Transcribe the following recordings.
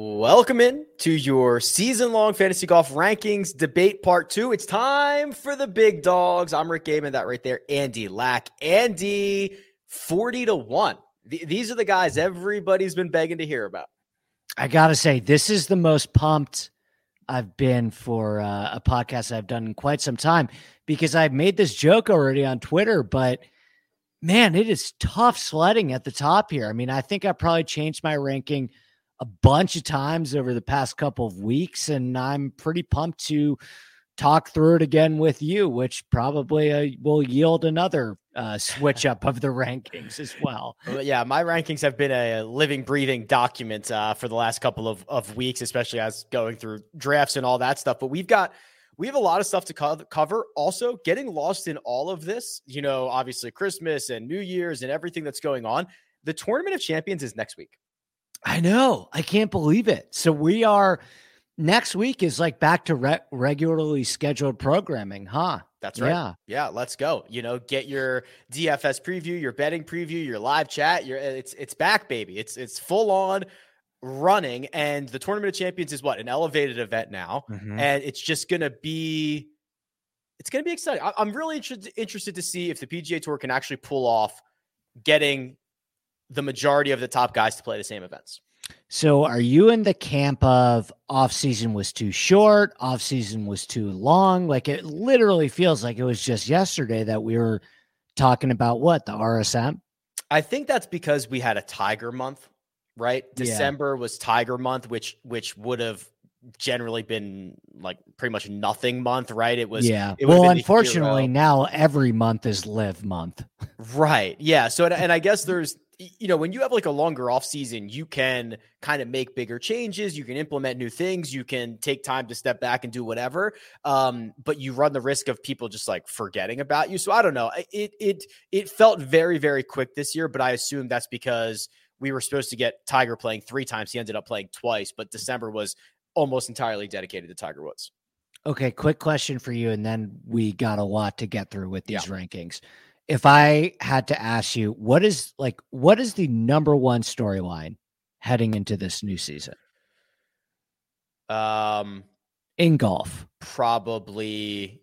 Welcome in to your season long fantasy golf rankings debate part two. It's time for the big dogs. I'm Rick Gehman, that right there, Andy Lack. Andy, 40 to 1. these are the guys everybody's been begging to hear about. I got to say, this is the most pumped I've been for uh, a podcast I've done in quite some time because I've made this joke already on Twitter, but man, it is tough sledding at the top here. I mean, I think I probably changed my ranking – a bunch of times over the past couple of weeks, and I'm pretty pumped to talk through it again with you, which probably uh, will yield another uh, switch up of the rankings as well. Yeah, my rankings have been a living, breathing document uh, for the last couple of, of weeks, especially as going through drafts and all that stuff. But we've got we have a lot of stuff to co- cover. Also, getting lost in all of this, you know, obviously Christmas and New Year's and everything that's going on. The Tournament of Champions is next week. I know. I can't believe it. So we are next week is like back to re- regularly scheduled programming, huh? That's right. Yeah. Yeah, let's go. You know, get your DFS preview, your betting preview, your live chat, your it's it's back baby. It's it's full on running and the Tournament of Champions is what? An elevated event now. Mm-hmm. And it's just going to be it's going to be exciting. I, I'm really interested to see if the PGA Tour can actually pull off getting the majority of the top guys to play the same events. So are you in the camp of off season was too short, off season was too long? Like it literally feels like it was just yesterday that we were talking about what the RSM. I think that's because we had a Tiger month, right? December yeah. was Tiger month, which which would have generally been like pretty much nothing month, right? It was yeah. It well, unfortunately, now every month is LIV month, right? Yeah. So and I guess there's you know, when you have like a longer off season, you can kind of make bigger changes. You can implement new things. You can take time to step back and do whatever. Um, but you run the risk of people just like forgetting about you. So I don't know. It it it felt very very quick this year, but I assume that's because we were supposed to get Tiger playing three times. He ended up playing twice, but December was almost entirely dedicated to Tiger Woods. Okay, quick question for you, and then we got a lot to get through with these yeah. rankings if I had to ask you, what is like what is the number one storyline heading into this new season? Um in golf. Probably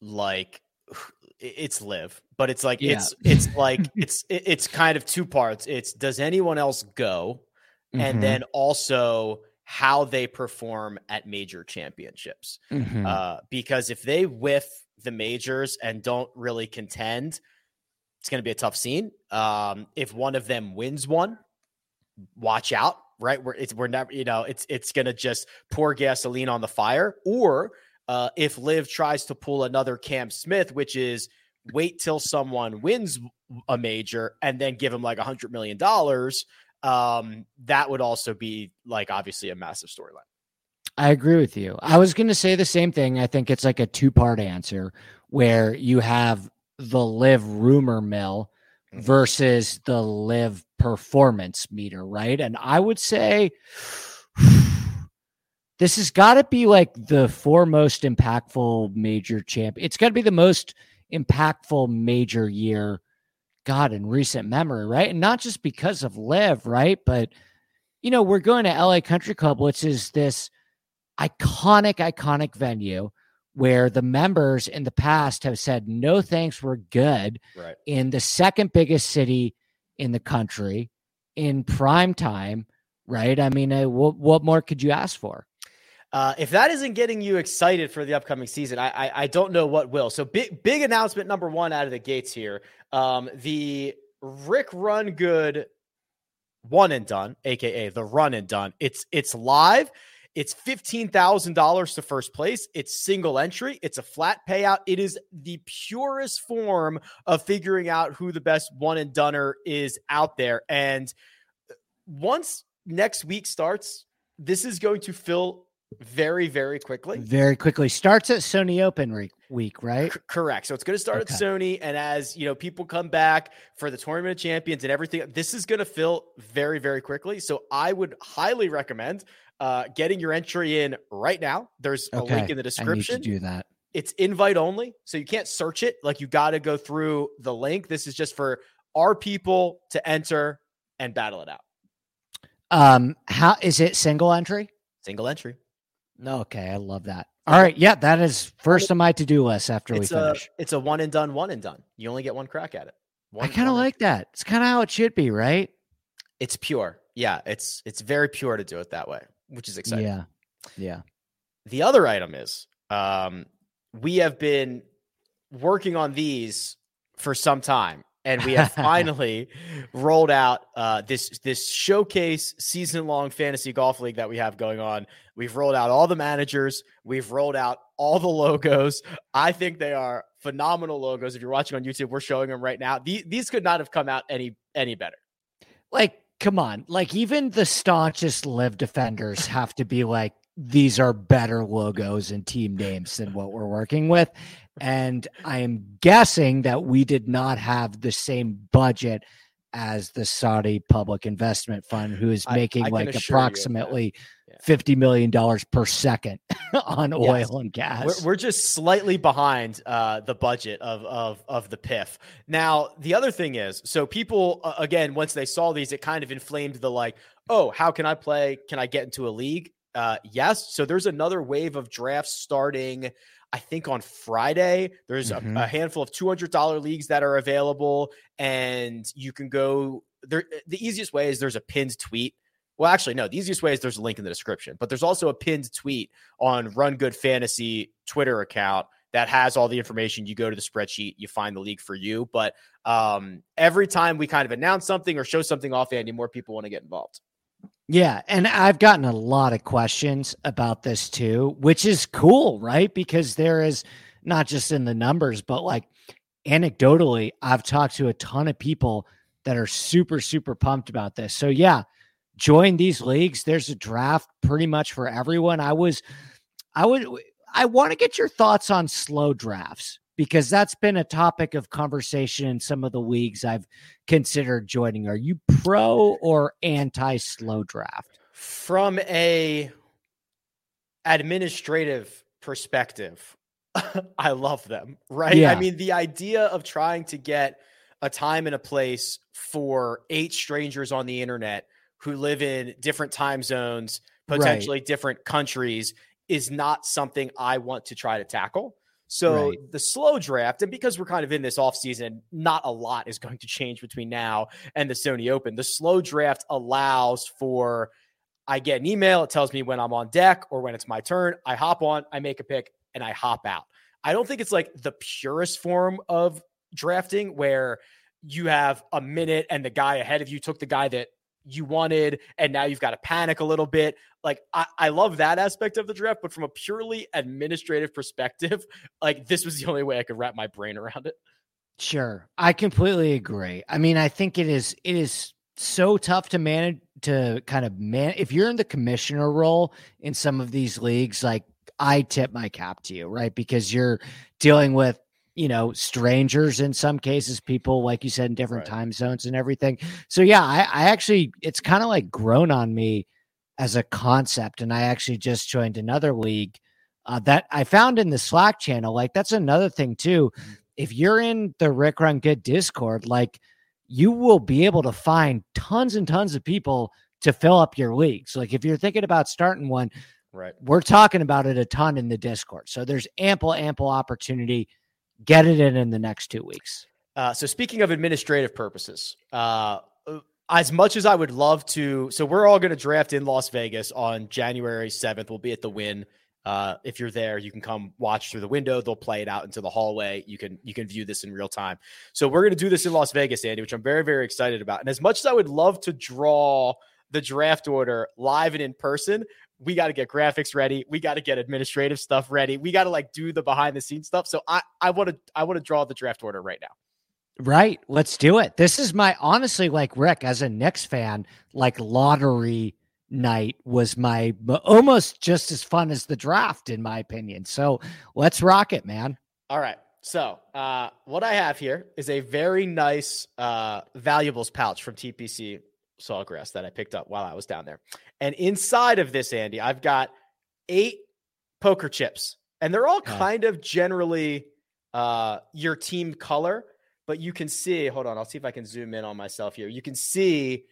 like it's LIV, but it's like yeah. it's it's like it's it's kind of two parts. It's does anyone else go? Mm-hmm. And then also how they perform at major championships. Mm-hmm. Uh, because if they whiff the majors and don't really contend, it's going to be a tough scene. Um, if one of them wins one, watch out. Right, we're it's we're never you know it's it's going to just pour gasoline on the fire. Or uh, if LIV tries to pull another Cam Smith, which is wait till someone wins a major and then give him like a hundred million dollars, um, that would also be like obviously a massive storyline. I agree with you. I was going to say the same thing. I think it's like a two part answer where you have the LIV rumor mill mm-hmm. versus the LIV performance meter, right? And I would say this has got to be like the foremost impactful major champ. It's got to be the most impactful major year, God, in recent memory, right? And not just because of LIV, right? But, you know, we're going to LA Country Club, which is this iconic, iconic venue where the members in the past have said, no thanks, we're good. Right. In the second biggest city in the country in prime time, right? I mean, uh, what, what more could you ask for? Uh, if that isn't getting you excited for the upcoming season, I, I, I don't know what will. So big big announcement number one out of the gates here. Um, the Rick Run Good one and done, aka the run and done. It's it's live. It's $15,000 to first place. It's single entry. It's a flat payout. It is the purest form of figuring out who the best one and doneer is out there. And uh, once next week starts, this is going to fill very, very quickly. Very quickly. Starts at Sony Open week, right? C- correct. So it's going to start okay. at Sony. And as you know, people come back for the tournament of champions and everything, this is going to fill very, very quickly. So I would highly recommend uh, getting your entry in right now. There's okay. a link in the description. do that. It's invite only, so you can't search it. Like you got to go through the link. This is just for our people to enter and battle it out. Um, how is it single entry? Single entry. Okay, I love that. All right, yeah, that is first on my to do list after it's we finish. A, it's a one and done, one and done. You only get one crack at it. One, I kind of like that. It's kind of how it should be, right? It's pure. Yeah, it's it's very pure to do it that way, which is exciting. Yeah, yeah. The other item is um, we have been working on these for some time, and we have finally rolled out uh, this this showcase season long fantasy golf league that we have going on. We've rolled out all the managers. We've rolled out all the logos. I think they are phenomenal logos. If you're watching on YouTube, we're showing them right now. These, these could not have come out any any better. Like, come on! Like even the staunchest LIV defenders have to be like, these are better logos and team names than what we're working with. And I am guessing that we did not have the same budget as the Saudi Public Investment Fund, who is making I, I like approximately $50 million per second on oil yes. and gas. We're, we're, just slightly behind uh, the budget of, of, of the PIF. Now, the other thing is so people, uh, again, once they saw these, it kind of inflamed the like, oh, how can I play? Can I get into a league? Uh, yes. So there's another wave of drafts starting. I think on Friday, there's mm-hmm. a, a, handful of $200 leagues that are available, and you can go there. The easiest way is there's a pinned tweet. Well, actually, no, the easiest way is there's a link in the description, but there's also a pinned tweet on Run Good Fantasy Twitter account that has all the information. You go to the spreadsheet, you find the league for you. But um, every time we kind of announce something or show something off, Andy, more people want to get involved. Yeah, and I've gotten a lot of questions about this too, which is cool, right? Because there is not just in the numbers, but like anecdotally, I've talked to a ton of people that are super super pumped about this. So yeah, join these leagues. There's a draft pretty much for everyone. I was I would I want to get your thoughts on slow drafts because that's been a topic of conversation in some of the leagues I've considered joining. Are you pro or anti slow draft? From a administrative perspective, I love them, right? Yeah. I mean, the idea of trying to get a time and a place for eight strangers on the internet who live in different time zones, potentially right. different countries, is not something I want to try to tackle. So right. the slow draft, and because we're kind of in this off season, not a lot is going to change between now and the Sony Open. The slow draft allows for I get an email, it tells me when I'm on deck or when it's my turn. I hop on, I make a pick, and I hop out. I don't think it's like the purest form of drafting where you have a minute and the guy ahead of you took the guy that you wanted and now you've got to panic a little bit. Like I, I love that aspect of the draft but from a purely administrative perspective like this was the only way i could wrap my brain around it. Sure i completely agree. I mean i think it is it is so tough to manage to kind of man if you're in the commissioner role in some of these leagues like i tip my cap to you right? Because you're dealing with you know strangers in some cases people like you said in different right. time zones and everything so yeah i, I actually it's kind of like grown on me as a concept and i actually just joined another league uh, that i found in the slack channel like that's another thing too mm-hmm. if you're in the rick run good discord like you will be able to find tons and tons of people to fill up your leagues. like if you're thinking about starting one right we're talking about it a ton in the discord so there's ample ample opportunity get it in in the next two weeks. Uh, so speaking of administrative purposes, uh, as much as I would love to, so we're all going to draft in Las Vegas on January 7th. We'll be at the Wynn. Uh, if you're there, you can come watch through the window. They'll play it out into the hallway. You can you can view this in real time. So we're going to do this in Las Vegas, Andy, which I'm very very excited about. And as much as I would love to draw the draft order live and in person, we got to get graphics ready. We got to get administrative stuff ready. We got to like do the behind the scenes stuff. So I I want to I want to draw the draft order right now. Right. Let's do it. This is my honestly like Rick as a Knicks fan, like lottery night was my almost just as fun as the draft in my opinion. So let's rock it, man. All right. So, uh, what I have here is a very nice uh, valuables pouch from TPC Sawgrass that I picked up while I was down there. And inside of this, Andy, I've got eight poker chips, and they're all kind of generally uh, your team color, but you can see. Hold on, I'll see if I can zoom in on myself here. You can see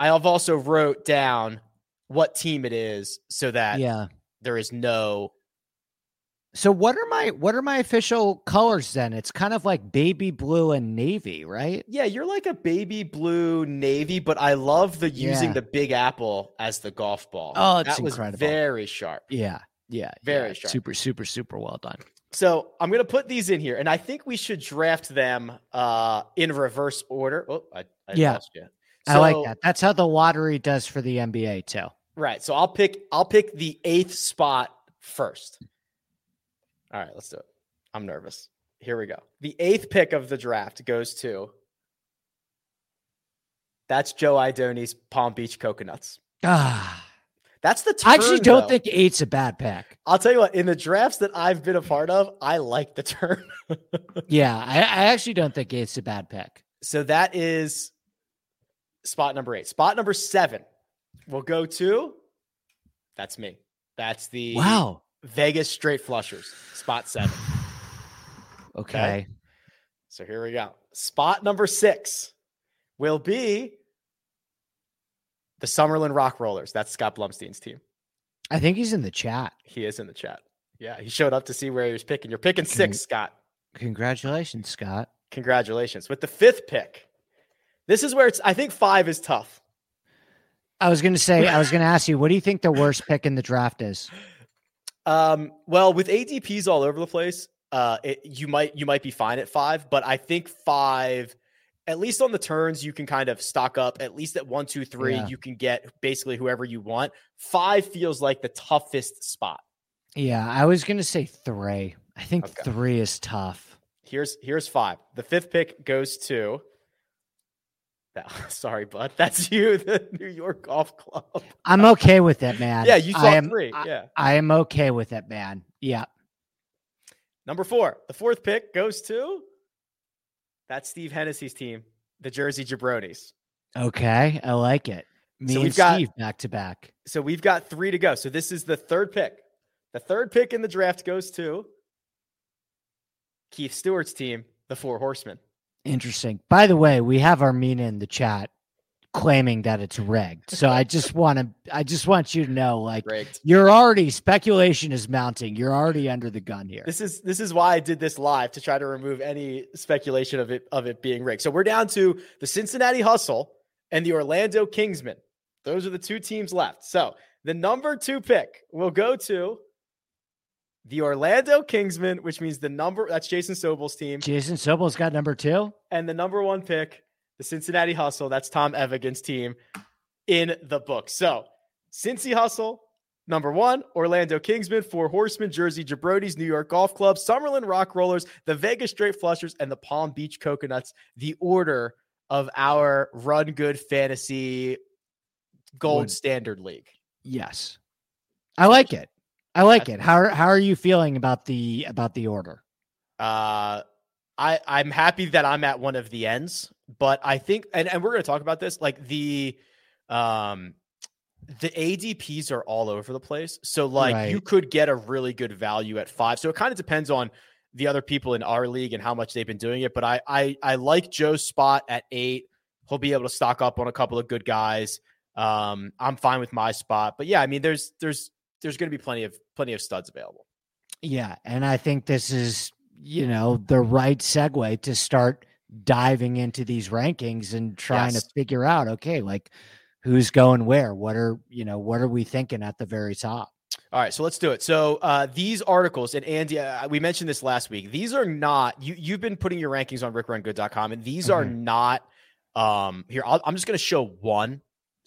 I have also wrote down what team it is so that yeah. there is no So what are my what are my official colors then? It's kind of like baby blue and navy, right? Yeah, you're like a baby blue navy, but I love the using Yeah. the big apple as the golf ball. Oh, it's that was incredible. very sharp. Yeah. Yeah. Very yeah. sharp. Super, super, super well done. So I'm gonna put these in here, and I think we should draft them uh in reverse order. Oh, I, I Yeah. lost you. I like that. That's how the lottery does for the NBA too. Right. So I'll pick I'll pick the eighth spot first. All right, let's do it. I'm nervous. Here we go. The eighth pick of the draft goes to that's Joe Idoni's Palm Beach Coconuts. Ah. That's the I actually don't though. think eight's a bad pick. I'll tell you what, in the drafts that I've been a part of, I like the turn. Yeah, I, I actually don't think eight's a bad pick. so that is spot number eight. Spot number seven will go to that's me. That's the Wow. Vegas straight flushers. Spot seven. Okay. So here we go. Spot number six will be the Summerlin Rock Rollers. That's Scott Blumstein's team. I think he's in the chat. He is in the chat. Yeah, he showed up to see where he was picking. You're picking six, Scott. Congratulations, Scott. Congratulations. With the fifth pick, this is where it's, I think five is tough. I was going to say, I was going to ask you, what do you think the worst pick in the draft is? Um, well, with ADPs all over the place, uh, it, you might you might be fine at five, but I think five, at least on the turns, you can kind of stock up. At least at one, two, three, Yeah. you can get basically whoever you want. Five feels like the toughest spot. Yeah, I was going to say three. I think Okay. three is tough. Here's here's five. The fifth pick goes to. That- sorry, bud. That's you, the New York Golf Club. I'm okay with it, man. Yeah, you saw I am, three. Yeah. I am okay with it, man. Yeah. Number four, the fourth pick goes to. That's Steve Hennessy's team, the Jersey Jabronis. Okay. I like it. Me So and we've got- back to back. So we've got three to go. So this is the third pick. The third pick in the draft goes to Keith Stewart's team, the Four Horsemen. Interesting. By the way, we have Armina in the chat claiming that it's rigged. So I just want to I just want you to know like Rigged. you're already speculation is mounting. You're already under the gun here. This is this is why I did this live to try to remove any speculation of it of it being rigged. So we're down to the Cincinnati Hustle and the Orlando Kingsmen. Those are the two teams left. So the number two pick will go to the Orlando Kingsmen, which means the number that's Jason Sobel's team, Jason Sobel's got number two. and the number one pick, the Cincinnati Hustle. That's Tom Evigan's team in the book. So Cincy Hustle, number one, Orlando Kingsmen, Four Horsemen, Jersey Jabronis, New York Golf Club, Summerlin Rock Rollers, the Vegas Straight Flushers, and the Palm Beach Coconuts. The order of our Run Good Fantasy Gold Standard League. Yes. I like it. I like it. How are- how are you feeling about the about the order? Uh, I I'm happy that I'm at one of the ends, but I think and, and we're gonna talk about this like the um the ADPs are all over the place. So like you could get a really good value at five. So it kind of depends on the other people in our league and how much they've been doing it. But I I I like Joe's spot at eight. He'll be able to stock up on a couple of good guys. Um, I'm fine with my spot. But yeah, I mean there's there's there's gonna be plenty of plenty of studs available. Yeah, and I think this is, you know, the right segue to start diving into these rankings and trying Yes. to figure out, okay, like who's going where? What are, you know, what are we thinking at the very top? All right, so let's do it. So uh, these articles, and Andy, uh, we mentioned this last week. These are not you. You've been putting your rankings on RickRunGood.com, and these are Mhm. not. Um, here, I'll, I'm just going to show one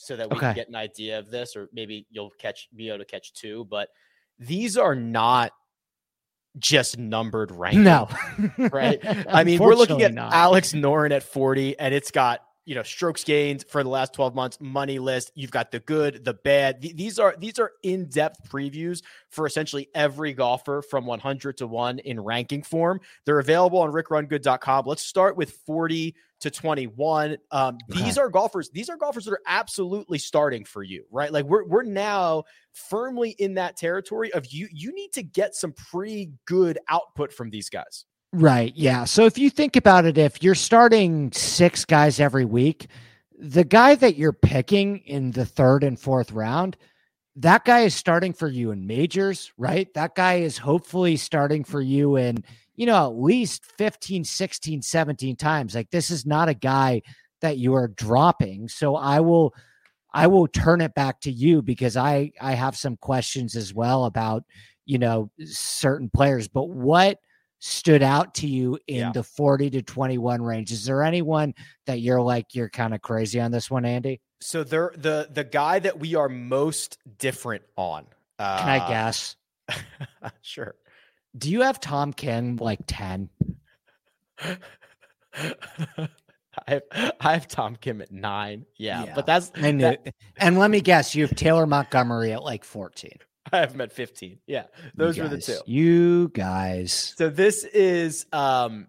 so that we can get an idea of this, or maybe you'll catch be able to catch two. But these are not just numbered rankings. No. right? I mean, we're looking at not. Alex Noren at 40, and it's got you know strokes gained for the last 12 months, money list. You've got the good, the bad. Th- These are these are in-depth previews for essentially every golfer from 100 to 1 in ranking form. They're available on rickrungood.com. Let's start with 40 to 21. Um, These are golfers. These are golfers that are absolutely starting for you, right? Like we're we're now firmly in that territory of you. You need to get some pretty good output from these guys. Right. Yeah. So if you think about it, if you're starting six guys every week, the guy that you're picking in the third and fourth round, that guy is starting for you in majors, right? That guy is hopefully starting for you in, you know, at least 15, 16, 17 times. Like this is not a guy that you are dropping. So I will I will turn it back to you because I I have some questions as well about, you know, certain players. But what stood out to you in yeah. the 40 to 21 range? Is there anyone that you're like you're kind of crazy on this one, Andy? So they're the the guy that we are most different on. Uh, Can I uh, guess? sure. Do you have Tom Kim like 10? I have, I have Tom Kim at nine. Yeah, yeah. but that's and, that, and let me guess, you have Taylor Montgomery at like 14. I have at 15. Yeah, those were the two. You guys. So this is um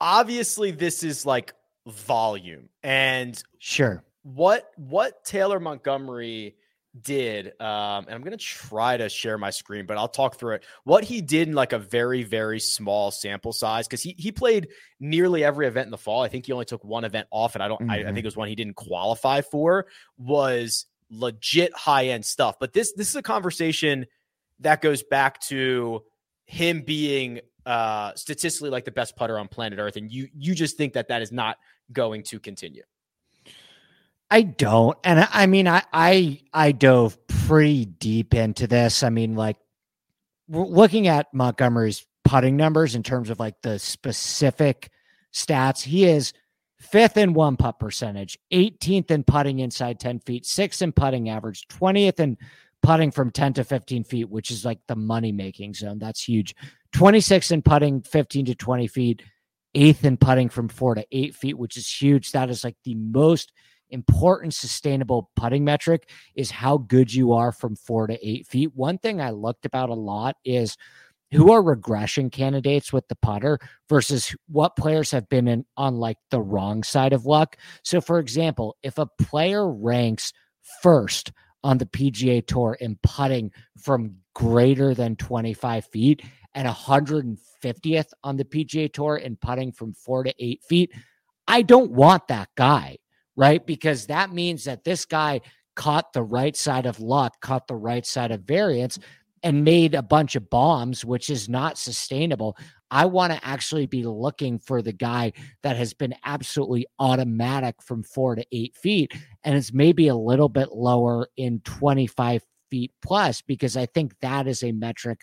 obviously this is like volume and sure what what Taylor Montgomery did um and I'm going to try to share my screen but I'll talk through it. What he did in like a very very small sample size cuz he he played nearly every event in the fall. I think he only took one event off and I don't mm-hmm. I, I, think mm-hmm. it was one he didn't qualify for was legit high end stuff. But this this is a conversation that goes back to him being uh statistically like the best putter on planet earth and you you just think that that is not going to continue I don't. And I mean, I, I, I dove pretty deep into this. I mean, like looking at Montgomery's putting numbers in terms of like the specific stats, he is fifth in one putt percentage, 18th in putting inside 10 feet, sixth in putting average, 20th in putting from 10 to 15 feet, which is like the money making zone. That's huge. 26th in putting 15 to 20 feet, eighth in putting from four to eight feet, which is huge. That is like the most important sustainable putting metric is how good you are from four to eight feet. One thing I looked about a lot is who are regression candidates with the putter versus what players have been in on like the wrong side of luck. So, for example, if a player ranks first on the PGA Tour in putting from greater than 25 feet and 150th on the PGA Tour in putting from four to eight feet, I don't want that guy right? Because that means that this guy caught the right side of luck, caught the right side of variance, and made a bunch of bombs, which is not sustainable. I want to actually be looking for the guy that has been absolutely automatic from four to eight feet and is maybe a little bit lower in 25 feet plus, because I think that is a metric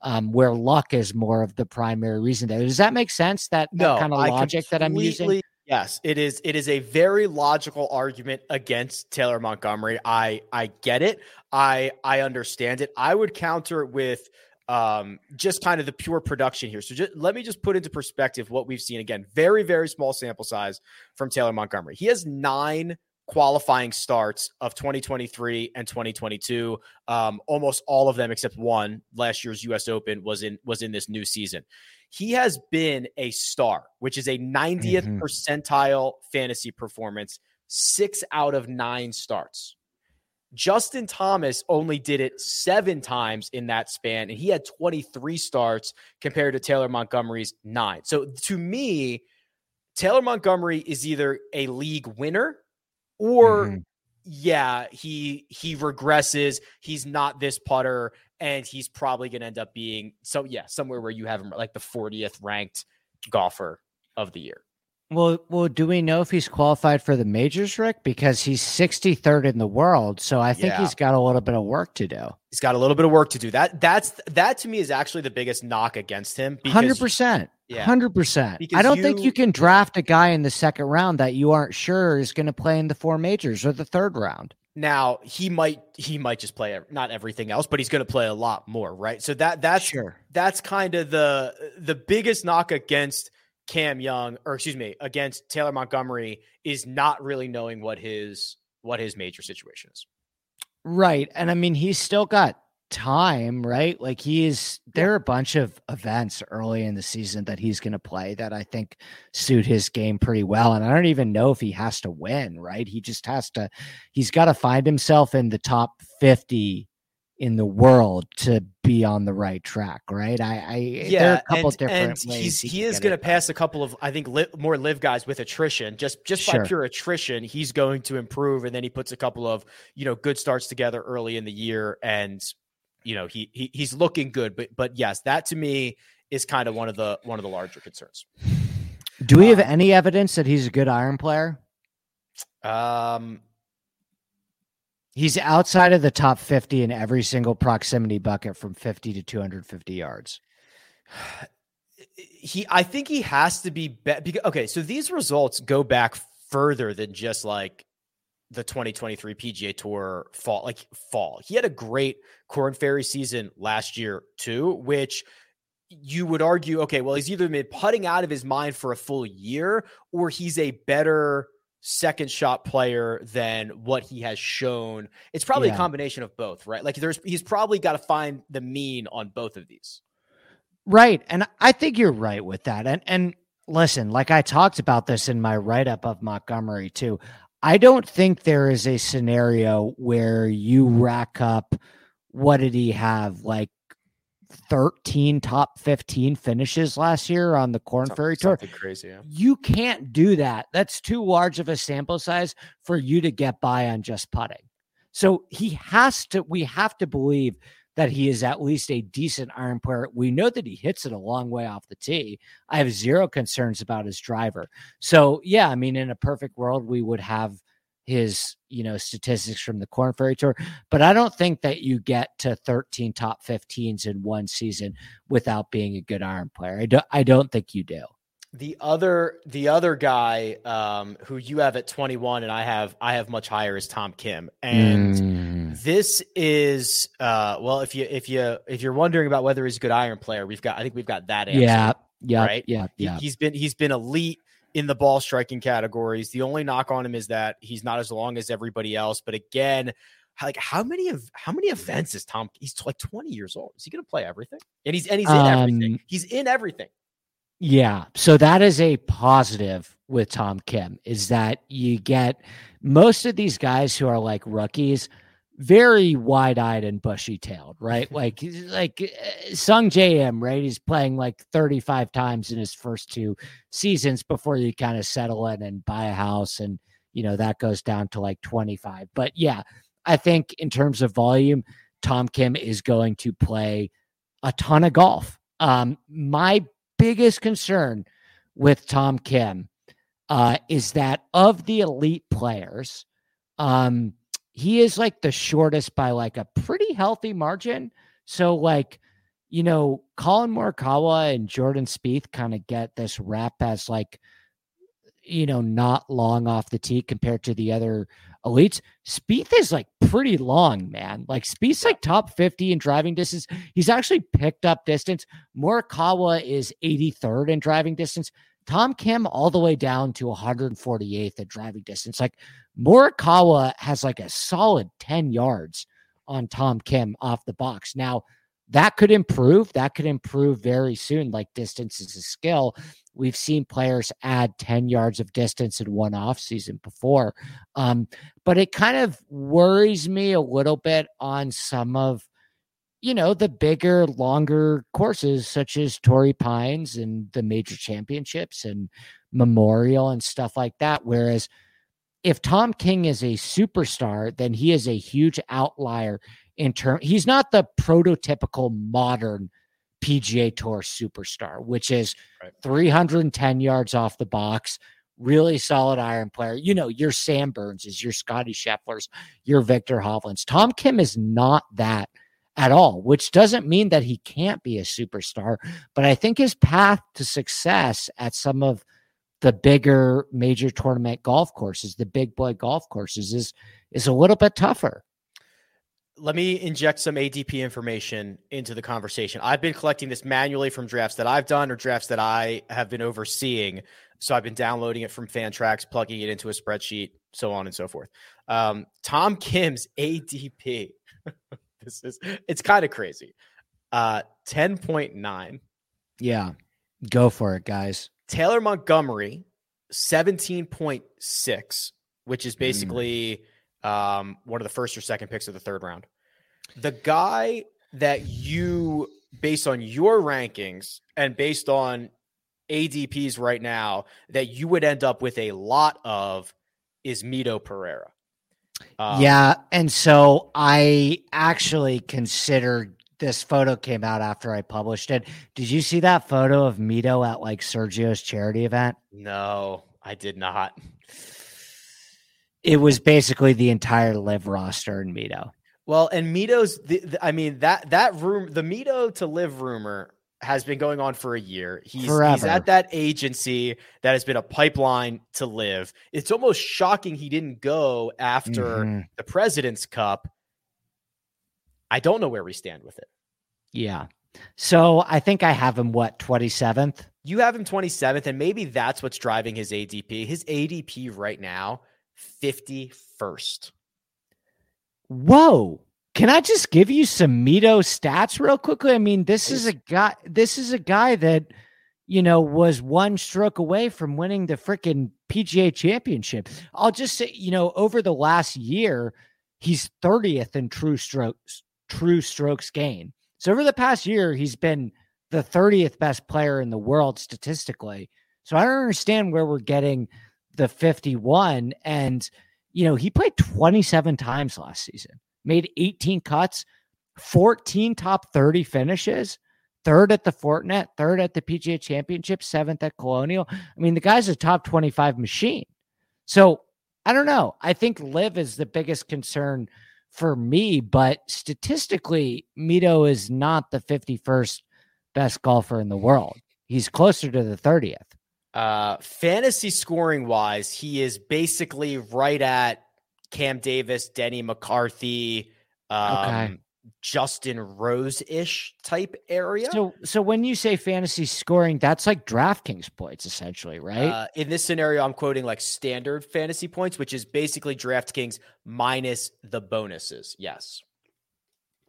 um, where luck is more of the primary reason there. Does that make sense? That, that no, kind of logic that I'm using? Yes, it is. It is a very logical argument against Taylor Montgomery. I I get it. I I understand it. I would counter it with um, just kind of the pure production here. So just let me just put into perspective what we've seen. Again, very very small sample size from Taylor Montgomery. He has nine qualifying starts of 2023 and 2022. Um, almost all of them except one, last year's U.S. Open, was in was in this new season he has been a star, which is a 90th mm-hmm. percentile fantasy performance, six out of nine starts. Justin Thomas only did it seven times in that span, and he had 23 starts compared to Taylor Montgomery's nine. So to me, Taylor Montgomery is either a league winner or mm-hmm. Yeah, he he regresses. He's not this putter and he's probably going to end up being so yeah somewhere where you have him like the 40th ranked golfer of the year well well do we know if he's qualified for the majors rick because he's 63rd in the world so i think yeah. he's got a little bit of work to do he's got a little bit of work to do that that's that to me is actually the biggest knock against him 100% yeah. 100% i don't you, think you can draft a guy in the second round that you aren't sure is going to play in the four majors or the third round now he might he might just play not everything else, but he's going to play a lot more, right? So that that's sure. that's kind of the the biggest knock against Cam Young, or excuse me, against Taylor Montgomery is not really knowing what his what his major situation is. Right, and I mean he's still got time, right? Like he is there are a bunch of events early in the season that he's going to play that I think suit his game pretty well and I don't even know if he has to win, right? He just has to he's got to find himself in the top 50 in the world to be on the right track, right? I, I yeah, a couple and, different and ways. He, he is going to pass a couple of, I think, li- more LIV guys with attrition. Just just sure. by pure attrition, he's going to improve, and then he puts a couple of you know good starts together early in the year, and you know he, he he's looking good. But but yes, that to me is kind of one of the one of the larger concerns. Do we have um, any evidence that he's a good iron player? Um, He's outside of the top 50 in every single proximity bucket from 50 to 250 yards. He, I think he has to be, be okay. So these results go back further than just like the 2023 PGA Tour fall, like fall. He had a great Korn Ferry season last year too, which you would argue, okay, well, he's either been putting out of his mind for a full year or he's a better second shot player than what he has shown. It's probably yeah. a combination of both, right? Like there's he's probably got to find the mean on both of these. Right. And I think you're right with that. And and listen, like I talked about this in my write up of Montgomery too. I don't think there is a scenario where you rack up what did he have like 13 top 15 finishes last year on the Korn Ferry Tour. Crazy. Yeah. You can't do that. That's too large of a sample size for you to get by on just putting. So he has to, we have to believe that he is at least a decent iron player. We know that he hits it a long way off the tee. I have zero concerns about his driver. So, yeah, I mean, in a perfect world, we would have his you know statistics from the Korn Ferry Tour, but I don't think that you get to 13 top 15s in one season without being a good iron player. I don't I don't think you do. The other the other guy um, who you have at 21 and I have I have much higher is Tom Kim. And mm. this is uh, well if you if you if you're wondering about whether he's a good iron player, we've got I think we've got that answer. Yeah. Yeah, right. Yeah, yeah. He, has been he's been elite in the ball striking categories. The only knock on him is that he's not as long as everybody else. But again, like how many of how many events is Tom? He's like 20 years old. Is he going to play everything? And he's and he's in um, everything. He's in everything. Yeah. So that is a positive with Tom Kim is that you get most of these guys who are like rookies very wide-eyed and bushy-tailed, right? like like Sung Sungjae Im, right? He's playing like 35 times in his first two seasons before you kind of settle in and buy a house and you know that goes down to like 25. But yeah, I think in terms of volume, Tom Kim is going to play a ton of golf. Um my biggest concern with Tom Kim uh is that of the elite players, um he is like the shortest by like a pretty healthy margin. So like, you know, Collin Morikawa and Jordan Spieth kind of get this rap as like, you know, not long off the tee compared to the other elites. Spieth is like pretty long, man. Like Spieth's like top 50 in driving distance. He's actually picked up distance. Morikawa is 83rd in driving distance. Tom Kim all the way down to 148th at driving distance. Like Morikawa has like a solid 10 yards on Tom Kim off the box. Now, that could improve. That could improve very soon. Like distance is a skill. We've seen players add 10 yards of distance in one off season before. Um, but it kind of worries me a little bit on some of you know, the bigger, longer courses such as Torrey Pines and the major championships and Memorial and stuff like that. Whereas if Tom Kim is a superstar, then he is a huge outlier in term. He's not the prototypical modern PGA Tour superstar, which is right. 310 yards off the box, really solid iron player. You know, your Sam Burns is your Scotty Schefflers, your Viktor Hovlands. Tom Kim is not that at all, which doesn't mean that he can't be a superstar. But I think his path to success at some of the bigger major tournament golf courses, the big boy golf courses, is is a little bit tougher. Let me inject some ADP information into the conversation. I've been collecting this manually from drafts that I've done or drafts that I have been overseeing. So I've been downloading it from Fantrax, plugging it into a spreadsheet, so on and so forth. Um, Tom Kim's ADP this is it's kind of crazy. Uh 10.9. Yeah. Go for it, guys. Taylor Montgomery 17.6, which is mm. basically mm. um one of the first or second picks of the third round. the guy that you, based on your rankings and based on ADPs right now, that you would end up with a lot of is Mito Pereira. Um, yeah, and so I actually considered this photo came out after I published it. Did you see that photo of Mito at like Sergio's charity event? No, I did not. It was basically the entire LIV roster in Mito. Well, and Mito's, the, the, I mean that that room, the Mito to LIV rumor has been going on for a year. He's, he's at that agency that has been a pipeline to LIV. It's almost shocking he didn't go after mm-hmm. the President's Cup. I don't know where we stand with it. Yeah. So I think I have him what 27th. You have him 27th, and maybe that's what's driving his ADP. His ADP right now, 51st. Whoa. Can I just give you some Mito stats real quickly? I mean, this is a guy. This is a guy that you know was one stroke away from winning the freaking PGA Championship. I'll just say, you know, over the last year, he's 30th in true strokes, true strokes gain. So over the past year, he's been the 30th best player in the world statistically. So I don't understand where we're getting the 51. And, you know, he played 27 times last season made 18 cuts, 14 top 30 finishes, third at the Fortinet, third at the PGA Championship, seventh at Colonial. I mean, the guy's a top 25 machine. So I don't know. I think LIV is the biggest concern for me, but statistically, Mito is not the 51st best golfer in the world. He's closer to the 30th. Uh, fantasy scoring wise, he is basically right at Cam Davis, Denny McCarthy, um, okay. Justin Rose ish type area. So, so when you say fantasy scoring, that's like DraftKings points essentially, right? Uh, in this scenario, I'm quoting like standard fantasy points, which is basically DraftKings minus the bonuses. Yes.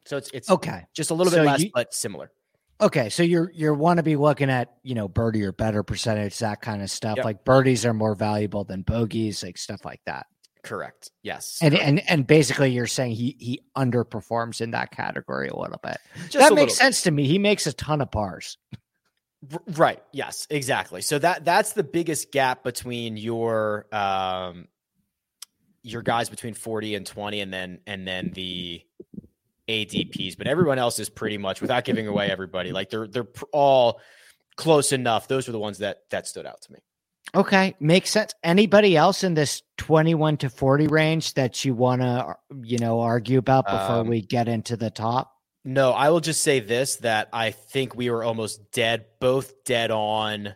So it's it's okay, just a little so bit less, you, but similar. Okay, so you're you're want to be looking at you know birdie or better percentage, that kind of stuff. Yep. Like birdies are more valuable than bogeys, like stuff like that. Correct. Yes. And correct. and and basically you're saying he he underperforms in that category a little bit. Just that makes sense bit. to me. He makes a ton of pars. Right. Yes, exactly. So that that's the biggest gap between your um your guys between 40 and 20 and then and then the ADPs, but everyone else is pretty much without giving away everybody. Like they're they're all close enough. Those were the ones that that stood out to me. Okay, makes sense. Anybody else in this 21 to 40 range that you want to, you know, argue about before um, we get into the top? No, I will just say this that I think we were almost dead, both dead on.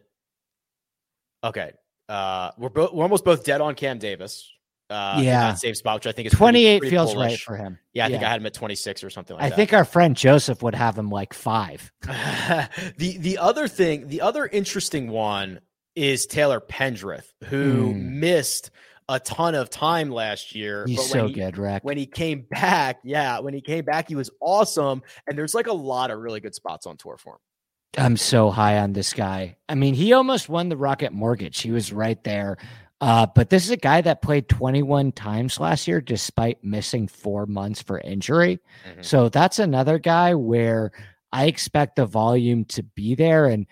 Okay. Uh, we're both we're almost both dead on Cam Davis. Uh, yeah, same spot, which I think is 28 pretty, pretty feels bullish. right for him. Yeah, I yeah. think I had him at 26 or something like I that. I think our friend Joseph would have him like five. the the other thing, the other interesting one is Taylor Pendrith, who mm. missed a ton of time last year. He's so he, good, Rick. When he came back, yeah, when he came back, he was awesome. And there's like a lot of really good spots on tour for him. I'm so high on this guy. I mean, he almost won the Rocket Mortgage. He was right there. Uh, but this is a guy that played 21 times last year despite missing four months for injury. Mm-hmm. So that's another guy where I expect the volume to be there. And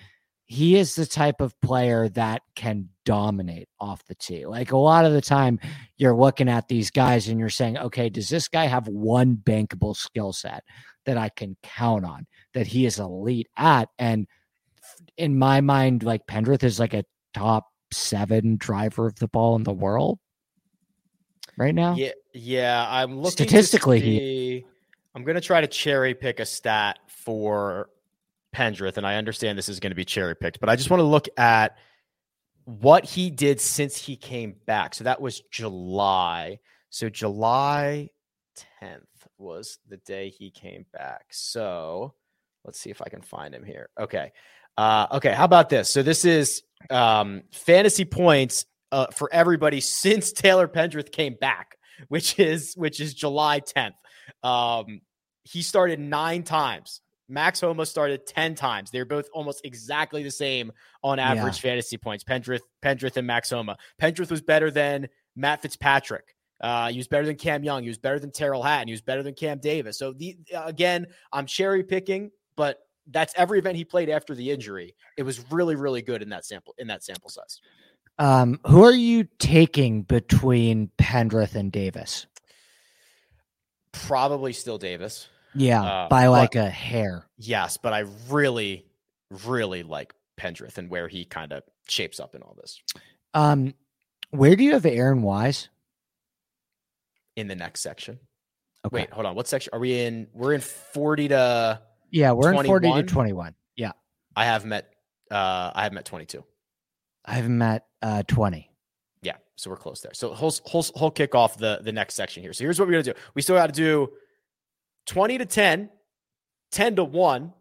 he is the type of player that can dominate off the tee. Like a lot of the time, you're looking at these guys and you're saying, okay, does this guy have one bankable skill set that I can count on that he is elite at? And in my mind, like Pendrith is like a top seven driver of the ball in the world right now. Yeah, yeah. I'm looking statistically. He, I'm going to try to cherry pick a stat for Pendrith, and I understand this is going to be cherry picked, but I just want to look at what he did since he came back. So that was July. So July 10th was the day he came back. So let's see if I can find him here. Okay. Uh, okay. How about this? So this is um, fantasy points uh, for everybody since Taylor Pendrith came back, which is which is July 10th. Um, he started nine times Max Homa started 10 times. They're both almost exactly the same on average yeah. fantasy points. Pendrith, Pendrith and Max Homa. Pendrith was better than Matt Fitzpatrick. Uh, he was better than Cam Young. He was better than Tyrrell Hatton. He was better than Cam Davis. So the again, I'm cherry picking, but that's every event he played after the injury. It was really, really good in that sample in that sample size. Um, who are you taking between Pendrith and Davis? Probably still Davis. Yeah, uh, by like but, a hair. Yes, but I really, really like Pendrith and where he kind of shapes up in all this. Um, where do you have Aaron Wise? In the next section. Okay. Wait, hold on. What section are we in? We're in 40 to Yeah, we're 21? in 40 to 21. Yeah. I have met uh I have met 22. I have met uh 20. Yeah, so we're close there. So whole whole whole kick off the the next section here. So here's what we're gonna do. We still got to do 20 to 10, 10 to 1,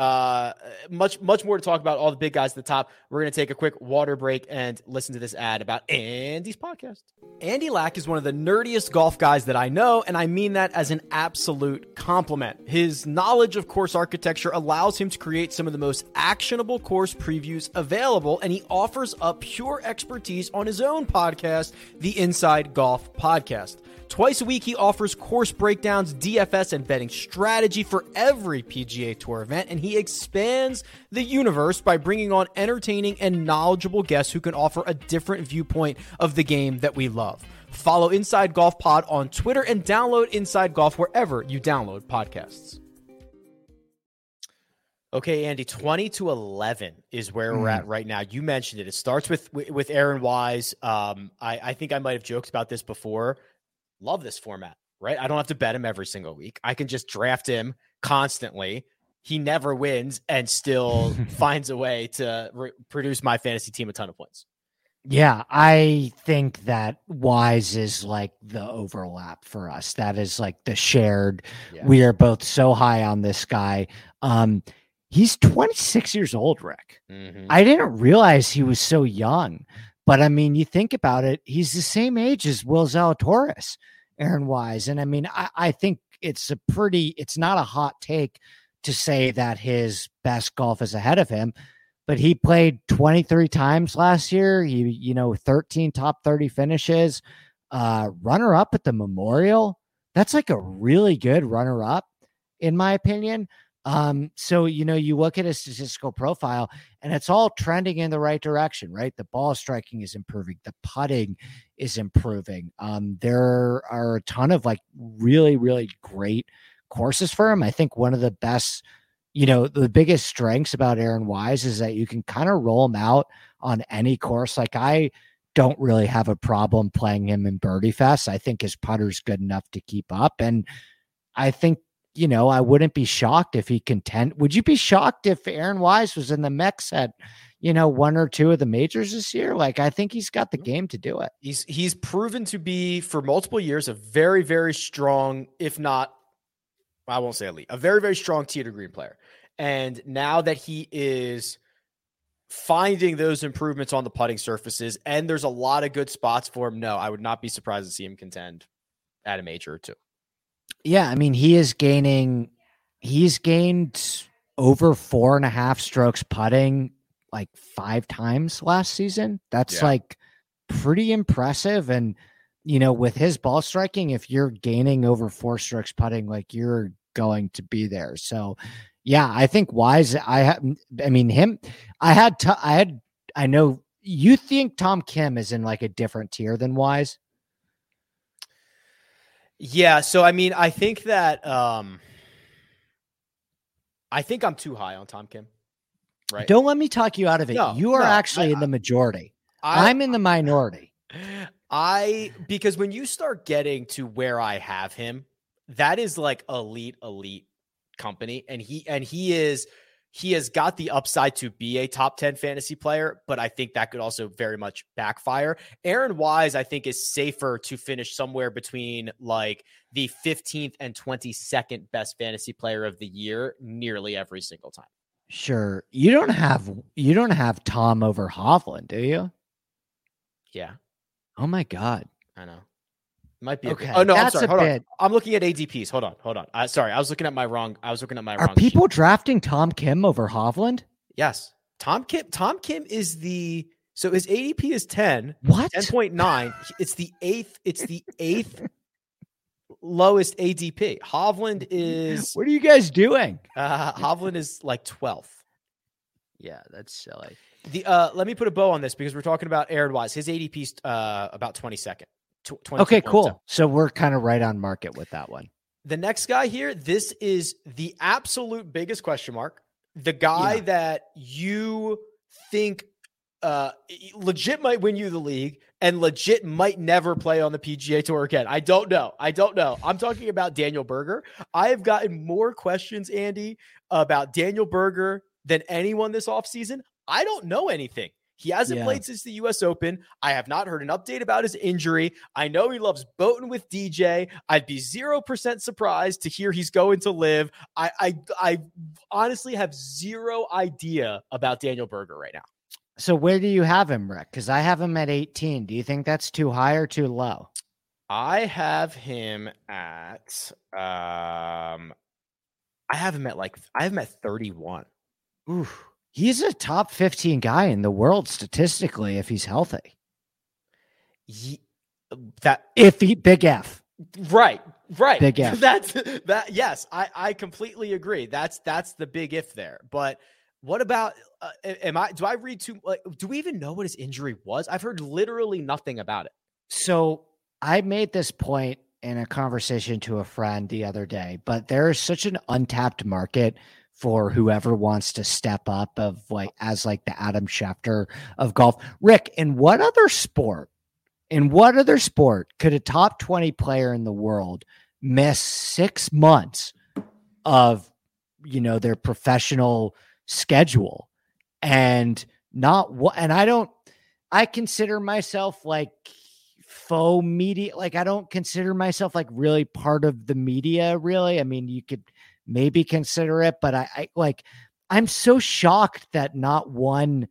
uh, much much more to talk about all the big guys at the top. We're going to take a quick water break and listen to this ad about Andy's podcast. Andy Lack is one of the nerdiest golf guys that I know, and I mean that as an absolute compliment. His knowledge of course architecture allows him to create some of the most actionable course previews available, and he offers up pure expertise on his own podcast, the Inside Golf Podcast. Twice a week, he offers course breakdowns, DFS, and betting strategy for every PGA Tour event, and he expands the universe by bringing on entertaining and knowledgeable guests who can offer a different viewpoint of the game that we love. Follow Inside Golf Pod on Twitter and download Inside Golf wherever you download podcasts. Okay, Andy, 20 to 11 is where mm. we're at hmm. right now. You mentioned it. It starts with with Aaron Wise. Um, I, I think I might have joked about this before love this format, right? I don't have to bet him every single week. I can just draft him constantly. He never wins and still finds a way to re- produce my fantasy team a ton of points. Yeah, I think that Wise is like the overlap for us. That is like the shared. Yeah. We are both so high on this guy. Um, he's 26 years old, Rick. Mm-hmm. I didn't realize he was so young. But I mean, you think about it, he's the same age as Will Zalatoris, Aaron Wise. And I mean, I, I think it's a pretty, it's not a hot take to say that his best golf is ahead of him, but he played 23 times last year. He, you know, 13 top 30 finishes, uh, runner up at the Memorial. That's like a really good runner up, in my opinion. Um, so you know, you look at his statistical profile and it's all trending in the right direction, right? The ball striking is improving, the putting is improving. Um, there are a ton of like really, really great courses for him. I think one of the best, you know, the biggest strengths about Aaron Wise is that you can kind of roll him out on any course. Like I don't really have a problem playing him in Birdie Fest. I think his putter's good enough to keep up. And I think you know, I wouldn't be shocked if he contend. Would you be shocked if Aaron Wise was in the mix at, you know, one or two of the majors this year? Like, I think he's got the game to do it. He's he's proven to be for multiple years a very very strong, if not, I won't say elite, a very very strong tee to green player. And now that he is finding those improvements on the putting surfaces, and there's a lot of good spots for him. No, I would not be surprised to see him contend at a major or two. Yeah, I mean, he is gaining. He's gained over four and a half strokes putting like five times last season. That's yeah. like pretty impressive. And you know, with his ball striking, if you're gaining over four strokes putting, like you're going to be there. So, yeah, I think Wise. I have. I mean, him. I had. I had. I know you think Tom Kim is in like a different tier than Wise. Yeah, so I mean, I think that um I think I'm too high on Tom Kim. Right. Don't let me talk you out of it. No, you are no, actually I, in the majority. I, I'm in the minority. I because when you start getting to where I have him, that is like elite, elite company. And he and he is he has got the upside to be a top 10 fantasy player, but I think that could also very much backfire. Aaron Wise, I think, is safer to finish somewhere between like the 15th and 22nd best fantasy player of the year nearly every single time. Sure. You don't have you don't have Tom over Hovland, do you? Yeah. Oh my god. I know. Might be. Okay. oh no, I'm sorry. Hold bit... on. I'm looking at ADPs. Hold on. Hold on. Uh, sorry, I was looking at my wrong. I was looking at my Are wrong. People sheet. drafting Tom Kim over Hovland? Yes. Tom Kim. Tom Kim is the So his ADP is 10. What? 10.9. It's the eighth, it's the eighth lowest ADP. Hovland is What are you guys doing? uh Hovland is like 12th. Yeah, that's silly. The uh let me put a bow on this because we're talking about Aaron Wise. His ADP is uh about 22nd. Tw- Okay, cool. up. So we're kind of right on market with that one. The next guy here, this is the absolute biggest question mark. The guy Yeah. that you think uh legit might win you the league and legit might never play on the PGA tour again. I don't know. I don't know. I'm talking about Daniel Berger. I have gotten more questions, Andy, about Daniel Berger than anyone this offseason. I don't know anything. He hasn't Yeah. played since the US Open. I have not heard an update about his injury. I know he loves boating with DJ. I'd be 0% surprised to hear he's going to LIV. I I I honestly have zero idea about Daniel Berger right now. So where do you have him, Rick? Because I have him at 18. Do you think that's too high or too low? I have him at um I have him at like I have him at 31. Ooh, he's a top 15 guy in the world statistically if he's healthy. Ye- that If he big F. right, right. Big F. That's that yes, I I completely agree. That's that's the big if there. But what about uh, am I do I read too like do we even know what his injury was? I've heard literally nothing about it. So I made this point in a conversation to a friend the other day, but there is such an untapped market for whoever wants to step up of like as like the Adam Schefter of golf. Rick, in what other sport, in what other sport could a top 20 player in the world miss six months of you know their professional schedule and not what and I don't I consider myself like faux media like I don't consider myself like really part of the media really. I mean, you could maybe consider it, but I, I like I'm so shocked that not one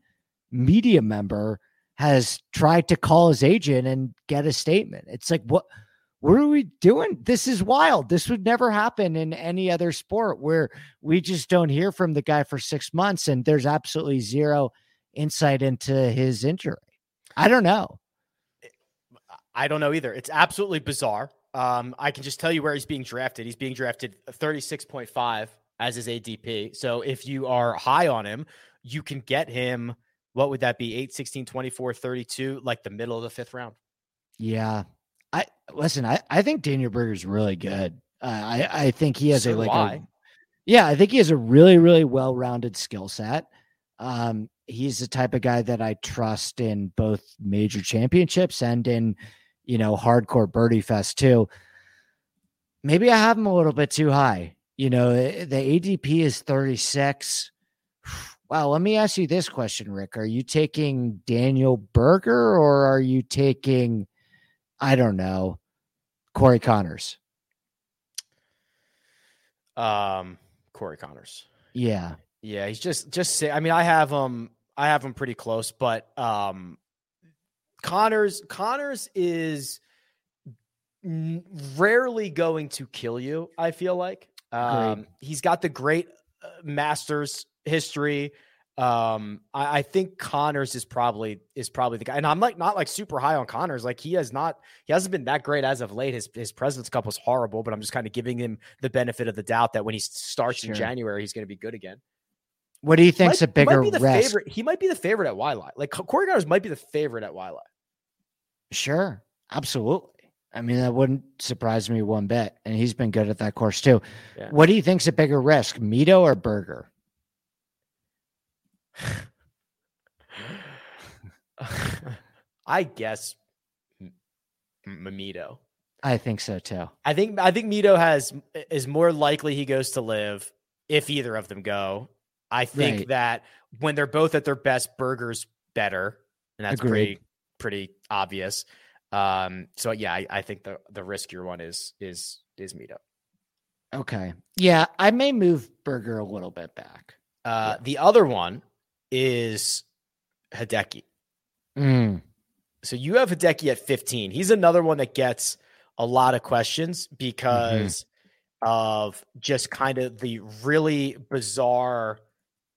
media member has tried to call his agent and get a statement. It's like what what are we doing? This is wild. This would never happen in any other sport where we just don't hear from the guy for 6 months and there's absolutely zero insight into his injury. I don't know. I don't know either. It's absolutely bizarre. Um, I can just tell you where he's being drafted. He's being drafted 36.5 as his ADP. So if you are high on him, you can get him. What would that be? 8, 16, 24, 32, like the middle of the fifth round. Yeah. I listen, I, I think Daniel Berger's really good. Uh, I, I think he has So a like a yeah, I think he has a really, really well-rounded skill set. Um, he's the type of guy that I trust in both major championships and in, you know, hardcore birdie fest too. Maybe I have him a little bit too high. You know, eh, the ADP is 36. Wow, let me ask you this question, Rick. Are you taking Daniel Berger or are you taking, I don't know, Corey Conners? Um, Corey Conners. Yeah. Yeah, he's just just say. I mean, I have him. I have him pretty close, but um, Conners Conners is rarely going to kill you. I feel like um, he's got the great uh, Masters history. Um, I, I think Conners is probably is probably the guy, and I'm like not like super high on Conners. Like he has not, he hasn't been that great as of late. His his President's Cup was horrible, but I'm just kind of giving him the benefit of the doubt that when he starts Sure. in January, he's going to be good again. What do you think's Might- a bigger be risk? favorite. He might be the favorite at Waialae. Like Corey Conners might be the favorite at Waialae. Sure. Absolutely. I mean, that wouldn't surprise me one bit. And he's been good at that course too. Yeah. What do you think's a bigger risk, Mito or Berger? I guess M- Mamito. I think so too. I think I think Mito has is more likely he goes to LIV if either of them go. I think Right. that when they're both at their best, Berger's better, and that's Agreed. pretty pretty obvious. Um, so yeah, I, I think the the riskier one is is is Mito. Okay. Yeah, I may move Burger a little bit back. Uh, The other one is Hideki. Mm, So you have Hideki at 15. He's another one that gets a lot of questions because of just kind of the really bizarre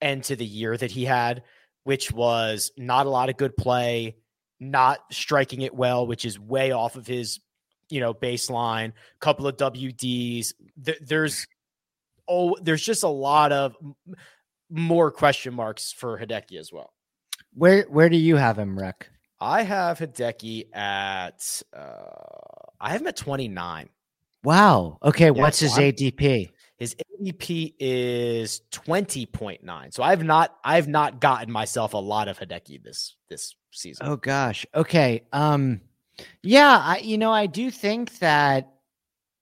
end to the year that he had. which was not a lot of good play, not striking it well, which is way off of his, you know, baseline. Couple of WDs. there's oh, there's just a lot of more question marks for Hideki as well. Where where do you have him, Rick? I have Hideki at uh I have him at 29. Wow. Okay, yeah, what's his ADP? His ADP is 20.9. So I've not I've not gotten myself a lot of Hideki this this season. Oh gosh. Okay. Um yeah, I you know, I do think that